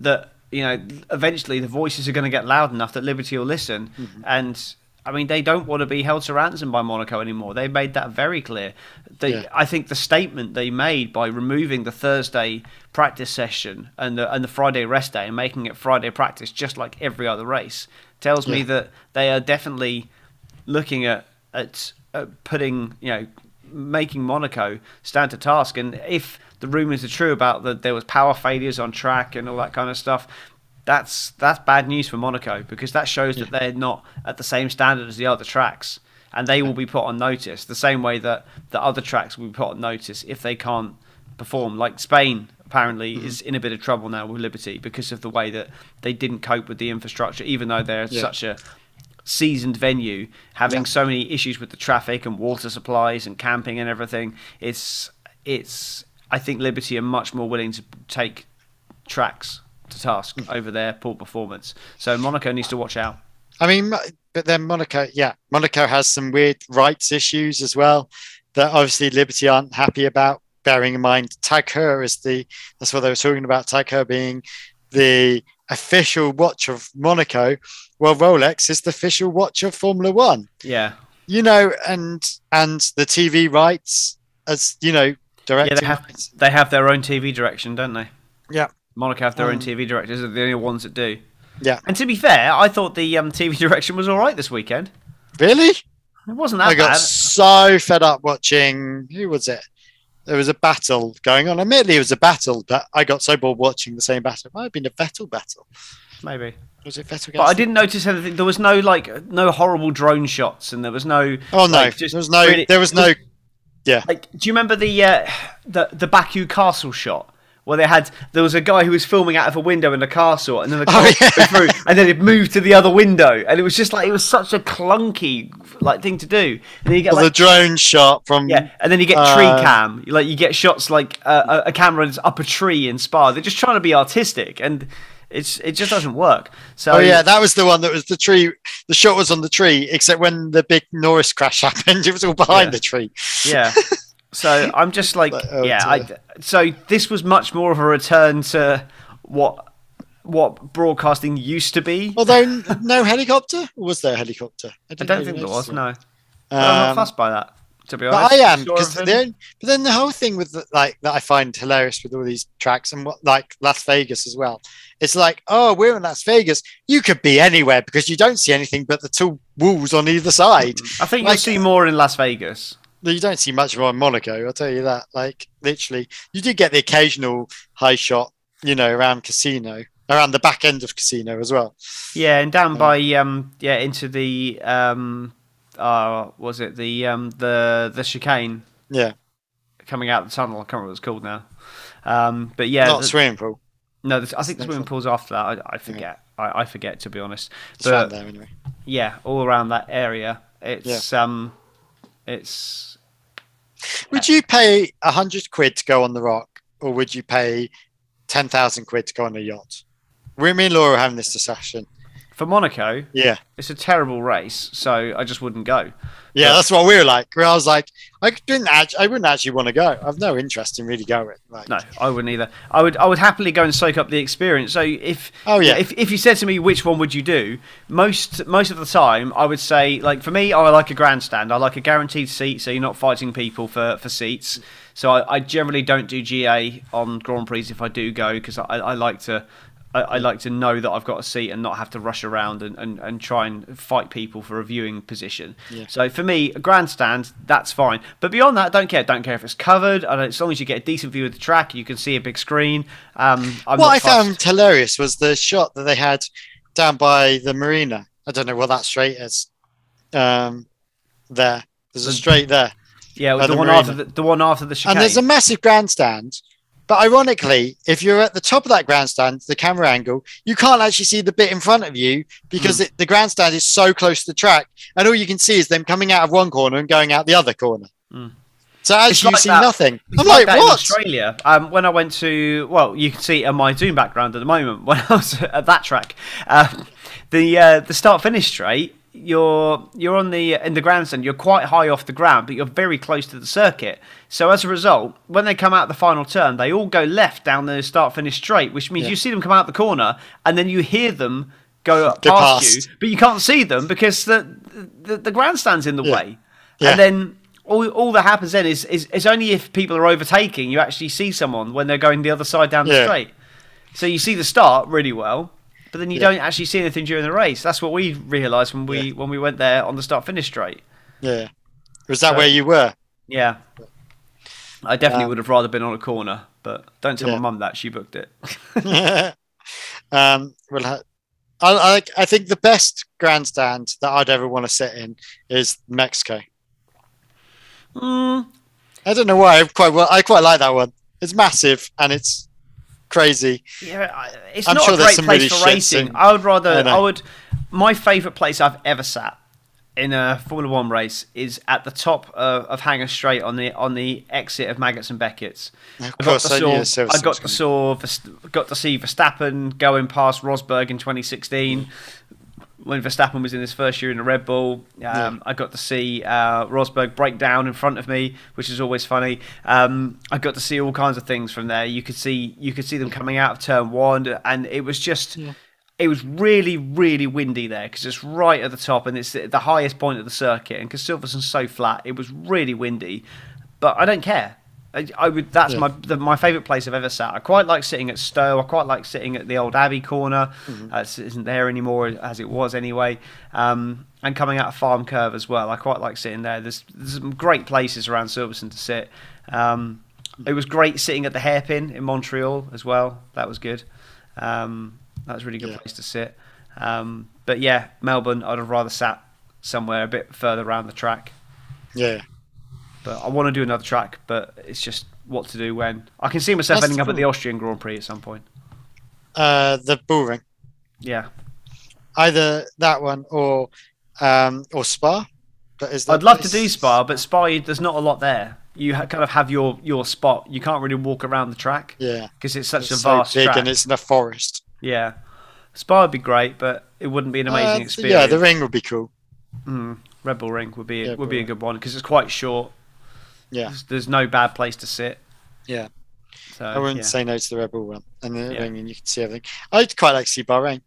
that you know eventually the voices are going to get loud enough that Liberty will listen. Mm-hmm. And I mean, they don't want to be held to ransom by Monaco anymore. They made that very clear. They, Yeah. I think the statement they made by removing the Thursday practice session and the and the Friday rest day and making it Friday practice just like every other race tells me that they are definitely looking at at, at putting you know making Monaco stand to task. And if the rumours are true about that there was power failures on track and all that kind of stuff, that's that's bad news for Monaco because that shows that they're not at the same standard as the other tracks, and they will be put on notice the same way that the other tracks will be put on notice if they can't perform. Like Spain apparently Mm-hmm. is in a bit of trouble now with Liberty because of the way that they didn't cope with the infrastructure, even though they're Yeah. such a seasoned venue having Yeah. so many issues with the traffic and water supplies and camping and everything it's it's i think liberty are much more willing to take tracks to task Mm. over their poor performance so monaco needs to watch out I mean, but then Monaco, yeah, Monaco has some weird rights issues as well that obviously Liberty aren't happy about. Bearing in mind, Tag Heuer is the that's what they were talking about. Tag Heuer being the official watch of Monaco. Well, Rolex is the official watch of Formula One. yeah You know, and and the TV rights as you know, directing yeah they have, they have their own tv direction don't they Yeah. monaco have their own Um, tv directors they're the only ones that do Yeah. and to be fair i thought the um, tv direction was all right this weekend Really? it wasn't that I got so fed up watching. Who was it? There was a battle going on. Admittedly, it was a battle, but I got so bored watching the same battle. It might have been a Vettel battle. maybe Was it Vettel? But I didn't notice anything. There was no like no horrible drone shots, and there was no. Oh no, like, there was no. really- there was no. Like, do you remember the uh, the the Baku castle shot Well, they had there was a guy who was filming out of a window in the castle, and then the Oh, car yeah. went through, and then it moved to the other window, and it was just like it was such a clunky like thing to do. And then you get Or the drone shot from yeah, and then you get tree Uh, cam, like you get shots like uh, a, a camera that's up a tree in Spa. They're just trying to be artistic, and it's it just doesn't work. So Oh yeah, that was the one that was the tree. The shot was on the tree, except when the big Norris crash happened, it was all behind Yeah. the tree. yeah. So I'm just like, Like, oh, yeah. I, so this was much more of a return to what what broadcasting used to be. Although no helicopter, was there a helicopter? I didn't don't think there was. it. No, But I'm not Um, fussed by that. To be But honest, I am because everything. but then the whole thing with the, like that I find hilarious with all these tracks and what like Las Vegas as well. It's like, oh, we're in Las Vegas. You could be anywhere because you don't see anything but the two walls on either side. I think like- you'll see more in Las Vegas. You don't see much more in Monaco. I'll tell you that. Like literally, you do get the occasional high shot, you know, around casino, around the back end of casino as well. Yeah, and down Yeah. by um yeah into the um uh was it the um the the chicane Yeah, coming out the tunnel. I can't remember what it's called now. Um, but yeah, not the- swimming pool. no, the, I think the swimming pool's after that. I, I forget. I, I forget to be honest. But there anyway. yeah, all around that area, it's um, it's Would you pay a hundred quid to go on the rock, or would you pay ten thousand quid to go on a yacht? We, me and Laura are having this discussion. For Monaco. Yeah, It's a terrible race, so I just wouldn't go. yeah, But- that's what we were like. Where I was like, I didn't, act- I wouldn't actually want to go. I've no interest in really going. Like, No, I wouldn't either. I would I would happily go and soak up the experience. So if Oh, yeah. if if you said to me which one would you do, most most of the time I would say like for me I like a grandstand. I like a guaranteed seat, so you're not fighting people for for seats. So I, I generally don't do GA on Grand Prix if I do go because I, I like to. I, I like to know that I've got a seat and not have to rush around and, and, and try and fight people for a viewing position. Yeah. So for me, a grandstand, that's fine. But beyond that, I don't care. Don't care if it's covered. I don't, as long as you get a decent view of the track, you can see a big screen. Um, I'm what I found hilarious was the shot that they had down by the marina. I don't know what that straight is. Um, there, there's a straight there. yeah, the, the one marina. after the, the one after the chicane. And there's a massive grandstand. But ironically, if you're at the top of that grandstand, the camera angle, you can't actually see the bit in front of you because it, the grandstand is so close to the track, and all you can see is them coming out of one corner and going out the other corner. Mm. So actually, like you see that. nothing. It's I'm like, in what? Australia. Um, when I went to, well, you can see it on my Zoom background at the moment. When I was at that track, uh, the uh, the start finish straight, you're you're on the in the grandstand. You're quite high off the ground, but you're very close to the circuit. So as a result, when they come out the final turn, they all go left down the start finish straight, which means Yeah. you see them come out the corner, and then you hear them go, Go past, past. you, but you can't see them because the the, the grandstand's in the Yeah. way. Yeah. And then all, all that happens then is, is is only if people are overtaking you actually see someone when they're going the other side down the straight. So you see the start really well, but then you Yeah. don't actually see anything during the race. That's what we realised when we Yeah. when we went there on the start finish straight. Yeah. Was that So- where you were? Yeah. I definitely Um, would have rather been on a corner, but don't tell Yeah. my mum that she booked it. um, well, I, I, I think the best grandstand that I'd ever want to sit in is Mexico. Mm, I don't know why. I quite well. I quite like that one. It's massive and it's crazy. yeah, it's I'm not sure a great place for racing. I would rather. I I, would. My favourite place I've ever sat in a Formula One race is at the top of, of Hangar Straight on the on the exit of Maggotts and Becketts. Of I got course, to I saw, the I got to saw got to see Verstappen going past Rosberg in 2016 when Verstappen was in his first year in the Red Bull. Um, I got to see uh, Rosberg break down in front of me, which is always funny. Um, I got to see all kinds of things from there. You could see you could see them coming out of turn one, and it was just. It was really, really windy there because it's right at the top and it's the the highest point of the circuit. And because Silverstone's so flat, it was really windy. But I don't care. I, I would. That's Yeah. my the, my favourite place I've ever sat. I quite like sitting at Stowe. I quite like sitting at the old Abbey corner. Mm-hmm. Uh, it isn't there anymore as it was anyway. Um, and coming out of Farm Curve as well. I quite like sitting there. There's, there's some great places around Silverstone to sit. Um, it was great sitting at the Hairpin in Montreal as well. That was good. Um, that was a really good Yeah. place to sit. Um, but yeah, Melbourne. I'd have rather sat somewhere a bit further around the track. Yeah. But I want to do another track, but it's just what to do when. I can see myself That's ending up at the Austrian Grand Prix at some point. Uh, the bull ring, Yeah, either that one or um, or Spa. But is that I'd love to do Spa, but Spa there's not a lot there. You ha- kind of have your your spot. You can't really walk around the track Yeah, because it's such it's a so vast big track. and it's in a forest. Yeah, Spa would be great, but it wouldn't be an amazing Uh, experience. Yeah, the ring would be cool. Mm, Red Bull Ring would be Yeah, would be a good one because it's quite short. Yeah. There's, there's no bad place to sit. Yeah. So, I wouldn't yeah. say no to the Rebel one. And the Yeah. ring, and you can see everything. I'd quite like to see Bahrain.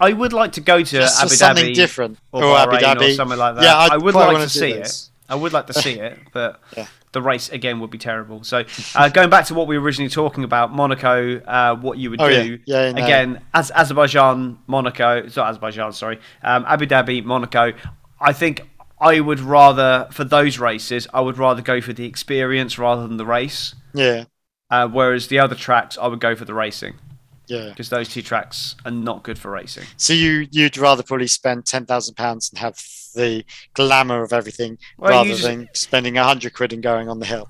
I would like to go to Just Abu something Dhabi different. or, Or, Abu Dhabi. or something like that. Yeah, I'd I would like to see it. I would like to see it, but Yeah. the race again would be terrible. So, uh, going back to what we were originally talking about, Monaco, uh, what you would Oh, yeah. do Yeah, no. again as Azerbaijan, Monaco, it's not Azerbaijan, sorry, um, Abu Dhabi, Monaco. I think I would rather for those races, I would rather go for the experience rather than the race. Yeah, Uh, whereas the other tracks, I would go for the racing yeah. because those two tracks are not good for racing. So you you'd rather probably spend ten thousand pounds and have the glamour of everything Well, rather just- than spending a hundred quid and going on the hill.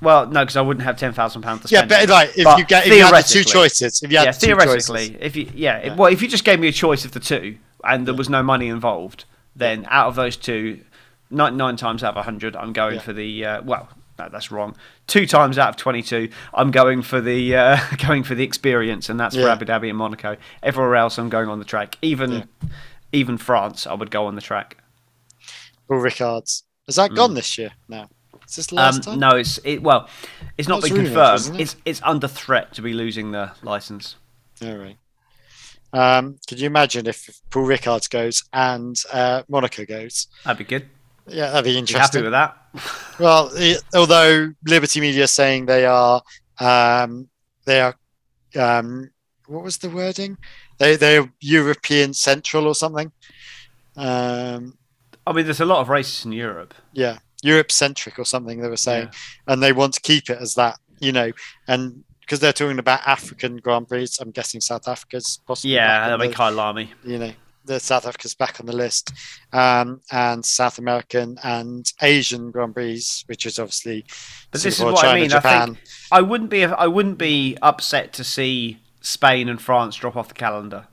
Well, no, because I wouldn't have ten thousand pounds to Yeah, spend. but like if But you get if you had the two choices, if you had yeah, the theoretically, choices, if you yeah, if- Yeah. well, if you just gave me a choice of the two and there was no money involved, then out of those two, nine, nine times out of hundred, I'm going Yeah. for the uh, well. No, that's wrong. Two times out of twenty-two, I'm going for the uh, going for the experience, and that's for Yeah. Abu Dhabi and Monaco. Everywhere else, I'm going on the track. Even Yeah. even France, I would go on the track. or Ricard's. Has that gone this year? No. Is this the Hmm. Um, last time? no, it's it. Well, it's not That's been confirmed. it? It's it's under threat to be losing the license. All right. Um, could you imagine if Paul Ricard's goes and uh, Monaco goes? That'd be good. Yeah, that'd be interesting. Be happy with that. Well, i- although Liberty Media is saying they are, um, they are, um, what was the wording? They they're European Central or something. Um, I mean, there's a lot of races in Europe. yeah, Europe centric or something. They were saying, and they want to keep it as that, you know, and because they're talking about African Grand Prix, I'm guessing South Africa's possibly. Yeah, that'd be Kyalami. you know the South Africa's back on the list, um, and South American and Asian Grand Prix, which is obviously But this is Singapore, what I China, mean. Japan. I think I wouldn't be I wouldn't be upset to see Spain and France drop off the calendar.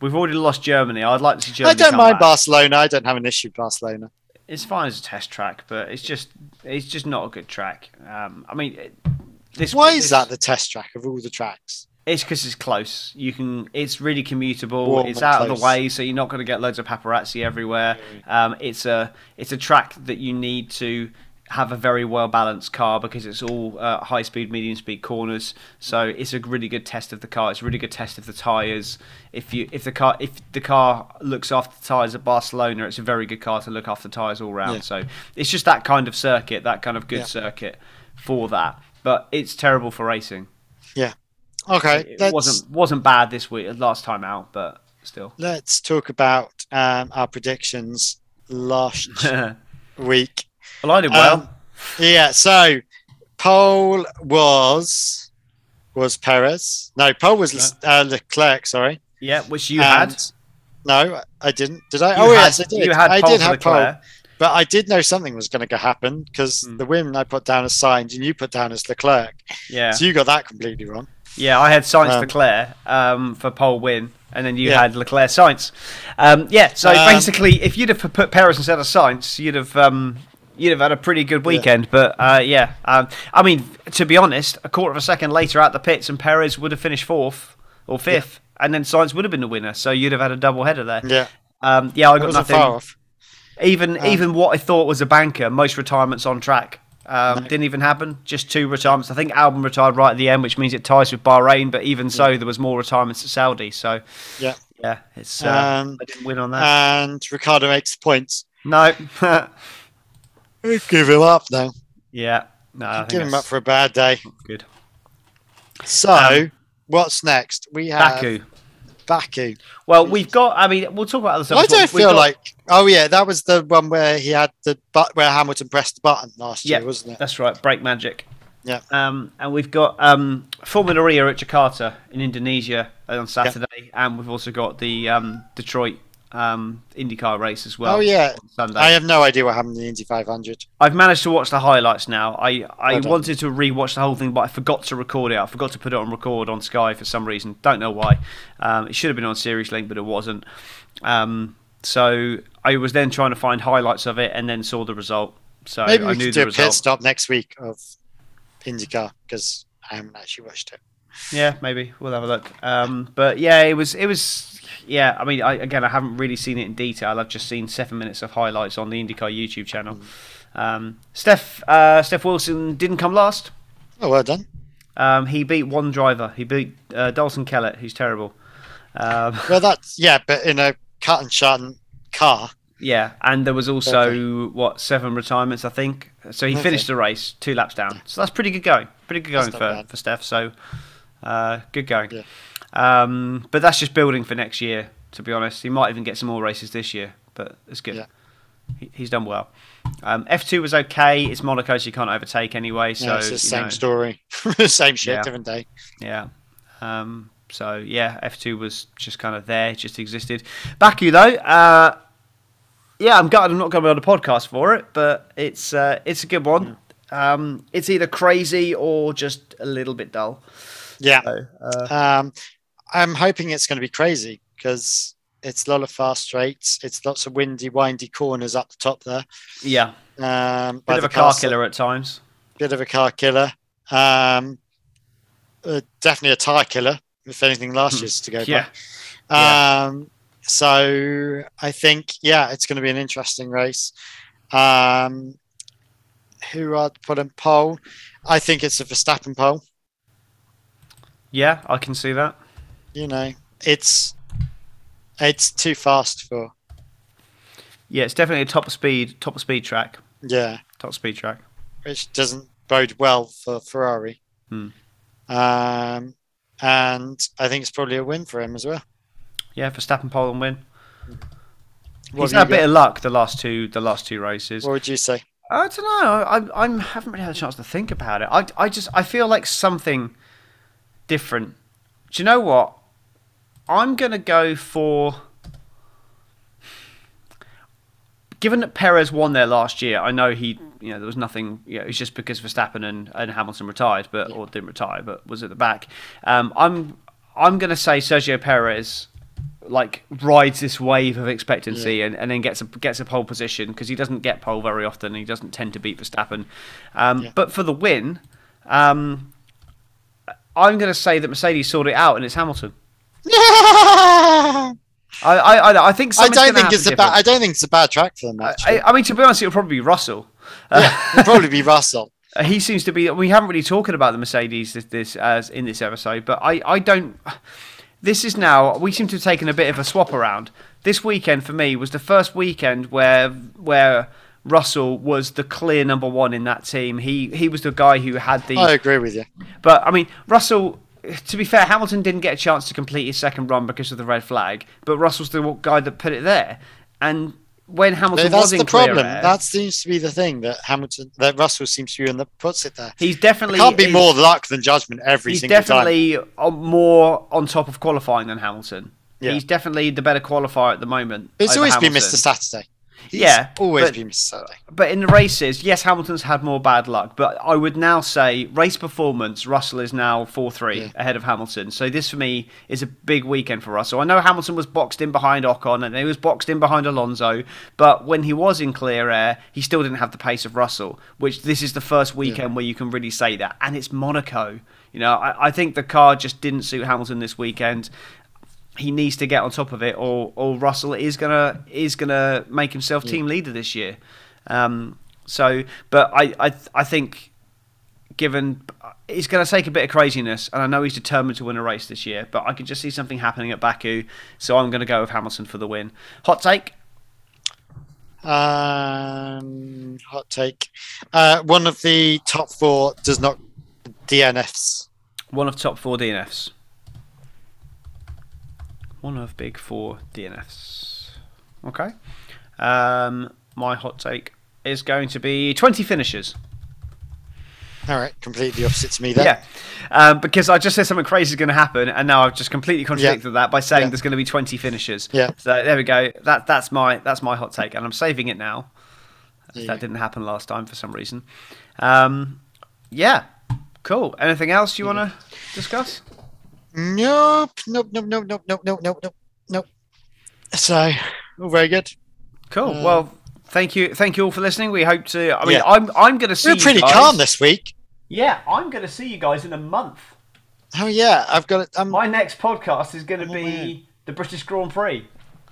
We've already lost Germany. I'd like to see Germany. I don't mind back. Barcelona. I don't have an issue with Barcelona. It's fine as a test track, but it's just it's just not a good track. Um, I mean, it- this Why this- is that the test track of all the tracks? It's because it's close. You can. It's really commutable. Warm it's out of the way, so you're not going to get loads of paparazzi everywhere. Um, it's a it's a track that you need to have a very well balanced car because it's all uh, high speed, medium speed corners. So it's a really good test of the car. It's a really good test of the tires. If you if the car if the car looks after the tires at Barcelona, it's a very good car to look after the tires all round. Yeah. So it's just that kind of circuit, that kind of good Yeah. circuit for that. But it's terrible for racing. Yeah. Okay, It let's, wasn't wasn't bad this week, last time out, but still. let's talk about um, our predictions last week. well. I did well. Um, yeah, so pole was was Perez. No, pole was uh, Leclerc. Sorry, yeah, which you and- had. No, I didn't. Did I? You oh had, yes, I did. You had I pole did have pole, Leclerc. But I did know something was going to happen because Hmm. the win I put down as Sainz and you put down as Leclerc. Yeah, So you got that completely wrong. yeah. I had Sainz Um, Leclerc um, for pole win, and then you Yeah. had Leclerc Sainz. Um, yeah, so Um, basically, if you'd have put Perez instead of Sainz, you'd have. Um, You'd have had a pretty good weekend, but uh, yeah. Um, I mean, to be honest, a quarter of a second later at the pits, and Perez would have finished fourth or fifth, and then Sainz would have been the winner. So you'd have had a double header there. Yeah, Um, yeah, I got nothing. Even Um, even what I thought was a banker, most retirements on track. Um, Didn't even happen. Just two retirements. I think Albon retired right at the end, which means it ties with Bahrain. But even so, there was more retirements at Saudi. So Yeah. yeah, it's uh, Um, I didn't win on that. and Ricciardo makes points. no, Give him up now. yeah, no, I Give him up for a bad day. good. So, Um, what's next? We have Baku. Baku. Well, we've got. I mean, we'll talk about other stuff. Why do. I feel got- like? Oh yeah, that was the one where he had the but where Hamilton pressed the button last Yeah, year, wasn't it? That's right, brake magic. Yeah. Um, and we've got um, Formula Rio at Jakarta in Indonesia on Saturday, and we've also got the um, Detroit um, IndyCar race as well. oh yeah, on Sunday. I have no idea what happened in the Indy 500. I've managed to watch the highlights now. I, I wanted to re-watch the whole thing, but I forgot to record it. I forgot to put it on record on Sky for some reason. Don't know why. Um, it should have been on Series Link, but it wasn't. Um, so I was then trying to find highlights of it, and then saw the result. So Maybe I we knew could do a result. pit stop next week of IndyCar because I haven't actually watched it. Yeah, maybe we'll have a look. Um, but yeah, it was it was yeah. I mean, I, again, I haven't really seen it in detail. I've just seen seven minutes of highlights on the IndyCar YouTube channel. Um, Steph uh, Steph Wilson didn't come last. Oh, well done. Um, he beat one driver. He beat uh, Dalton Kellett, who's terrible. Um, Well, that's yeah, but in a cut and shun car. yeah, and there was also what seven retirements, I think. So he Okay. finished the race two laps down. So that's pretty good going. Pretty good going for, bad. for Steph. So uh, good going. Yeah. Um, but that's just building for next year. To be honest, he might even get some more races this year. But it's good. Yeah. He, he's done well. Um, F2 was okay. It's Monaco, so you can't overtake anyway. So So it's the same know, story, same shit, Yeah. different day. Yeah. Um, so yeah, F2 was just kind of there, just existed. Baku though, uh, yeah, I'm gutted I'm not going to be on the podcast for it, but it's uh, it's a good one. Um, it's either crazy or just a little bit dull. Yeah. So, uh, Um, I'm hoping it's going to be crazy because it's a lot of fast straights. It's lots of windy, windy corners up the top there. yeah, Um, bit of a car killer at times. Bit of a car killer. Um, uh, definitely a tire killer. If anything, last year's to go Hmm. Yeah. by. Um, so I think yeah, it's going to be an interesting race. Um, who I'd put in pole? I think it's a Verstappen pole. Yeah, I can see that. You know, it's it's too fast for Yeah, it's definitely a top speed, top speed track, yeah, top speed track. which doesn't bode well for Ferrari. Hmm. Um, and I think it's probably a win for him as well. Yeah, Verstappen pole and win. Mm-hmm. What He's had a you bit of luck the last two, the last two races. What would you say? I don't know. I, I haven't really had a chance to think about it. I, I just I feel like something different. Do you know what? I'm gonna go for. Given that Perez won there last year, I know he, you know, there was nothing. You know, it's just because Verstappen and, and Hamilton retired, but or didn't retire, but was at the back. Um, I'm I'm gonna say Sergio Perez like rides this wave of expectancy and, and then gets a gets a pole position because he doesn't get pole very often. He doesn't tend to beat Verstappen. Um, Yeah. But for the win, um, I'm going to say that Mercedes sorted it out and it's Hamilton. I I I, I, I think don't think it's a bad. I don't think it's a bad track for them. Actually, I, I mean, to be honest, it'll probably be Russell. yeah, it'll probably be Russell. Uh, he seems to be. We haven't really talking about the Mercedes this, this as in this episode, but I, I don't. This is now. We seem to have taken a bit of a swap around. This weekend for me was the first weekend where where Russell was the clear number one in that team. He he was the guy who had the. I agree with you. But I mean, Russell. To be fair, Hamilton didn't get a chance to complete his second run because of the red flag, but Russell's the guy that put it there. And when Hamilton That's was in the problem. air, That seems to be the thing that Hamilton, that Russell seems to be one that puts it there. he's It definitely can't be more luck than judgment every he's single time. He's definitely on- more on top of qualifying than Hamilton. Yeah. He's definitely the better qualifier at the moment. It's always been Mr. Saturday. He's Yeah, always but- been. Saturday. But in the races, yes, Hamilton's had more bad luck. But I would now say race performance, Russell is now 4 3 Yeah. ahead of Hamilton. So this for me is a big weekend for Russell. I know Hamilton was boxed in behind Ocon and he was boxed in behind Alonso. But when he was in clear air, he still didn't have the pace of Russell, which this is the first weekend where you can really say that. And it's Monaco. You know, I, I think the car just didn't suit Hamilton this weekend he needs to get on top of it, or or Russell is gonna is gonna make himself team leader this year. Um, so, but I I I think given it's going to take a bit of craziness, and I know he's determined to win a race this year, but I could just see something happening at Baku, so I'm going to go with Hamilton for the win. Hot take. Um, hot take. Uh, one of the top four does not DNFs. One of top four DNFs. One of big four DNFs. Okay. Um, my hot take is going to be 20 finishes. All right, completely opposite to me then. Yeah, um, because I just said something crazy is going to happen, and now I've just completely contradicted that by saying Yeah. there's going to be 20 finishes. Yeah. So there we go. That that's my that's my hot take, and I'm saving it now. There you that didn't happen last time for some reason. Um, yeah, cool. Anything else you want to discuss? Nope, nope, nope, nope, nope, nope, nope, nope, nope, nope. So, all very good. Cool. Uh, well, thank you, thank you all for listening. We hope to. I mean, Yeah. I'm I'm going to see. We're you pretty guys- calm this week. Yeah, I'm going to see you guys in a month. Oh yeah, I've got it. I'm My next podcast is going to be the British Grand Prix.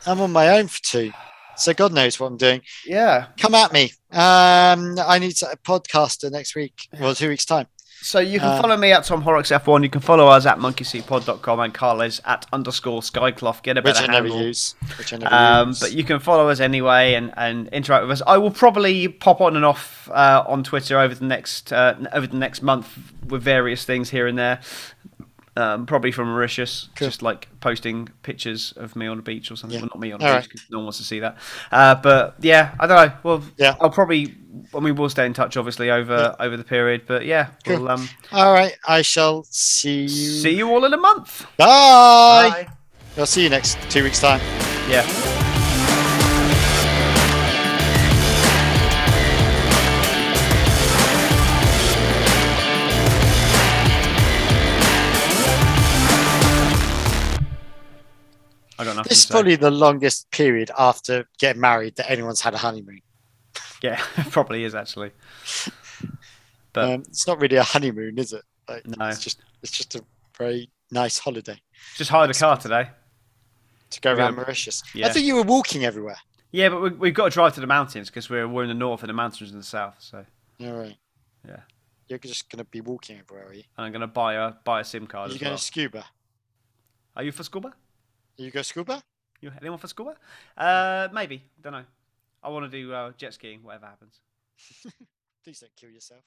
I'm on my own for two, so God knows what I'm doing. Yeah. Come at me. Um, I need a podcaster next week. Well, two weeks time. So you can Uh, follow me at Tom Horrocks F1. You can follow us at monkeyseatpod.com and Karl's at underscore skycloth. Get a Which better I never handle. use. Which I never Um, use. but you can follow us anyway and, and interact with us. I will probably pop on and off uh, on Twitter over the next uh, over the next month with various things here and there. Um, probably from Mauritius, Cool. just like posting pictures of me on a beach or something. Yeah. Well, not me on a All beach right. because no one wants to see that. Uh, but yeah, I don't know. Well, Yeah. I'll probably. I mean, we'll stay in touch obviously over over the period. But yeah, Cool. we'll um, All right, I shall see you. see you all in a month. Bye. I'll see you next two weeks time. Yeah. Nothing This is probably the longest period after getting married that anyone's had a honeymoon. Yeah, probably is actually. But Um, it's not really a honeymoon, is it? Like, No. It's just it's just a very nice holiday just hired a car today. to go Yeah. around Mauritius. Yeah. I thought you were walking everywhere. Yeah, but we, we've got to drive to the mountains because we're we're in the north and the mountains in the south. So All right. Yeah. You're just going to be walking everywhere, are you? and I'm gonna buy a buy a SIM Are card you as going well. to scuba? Are you for scuba? You go scuba? You anyone for scuba? Uh, maybe. Don't know. I want to do uh, jet skiing. Whatever happens. Please don't kill yourself.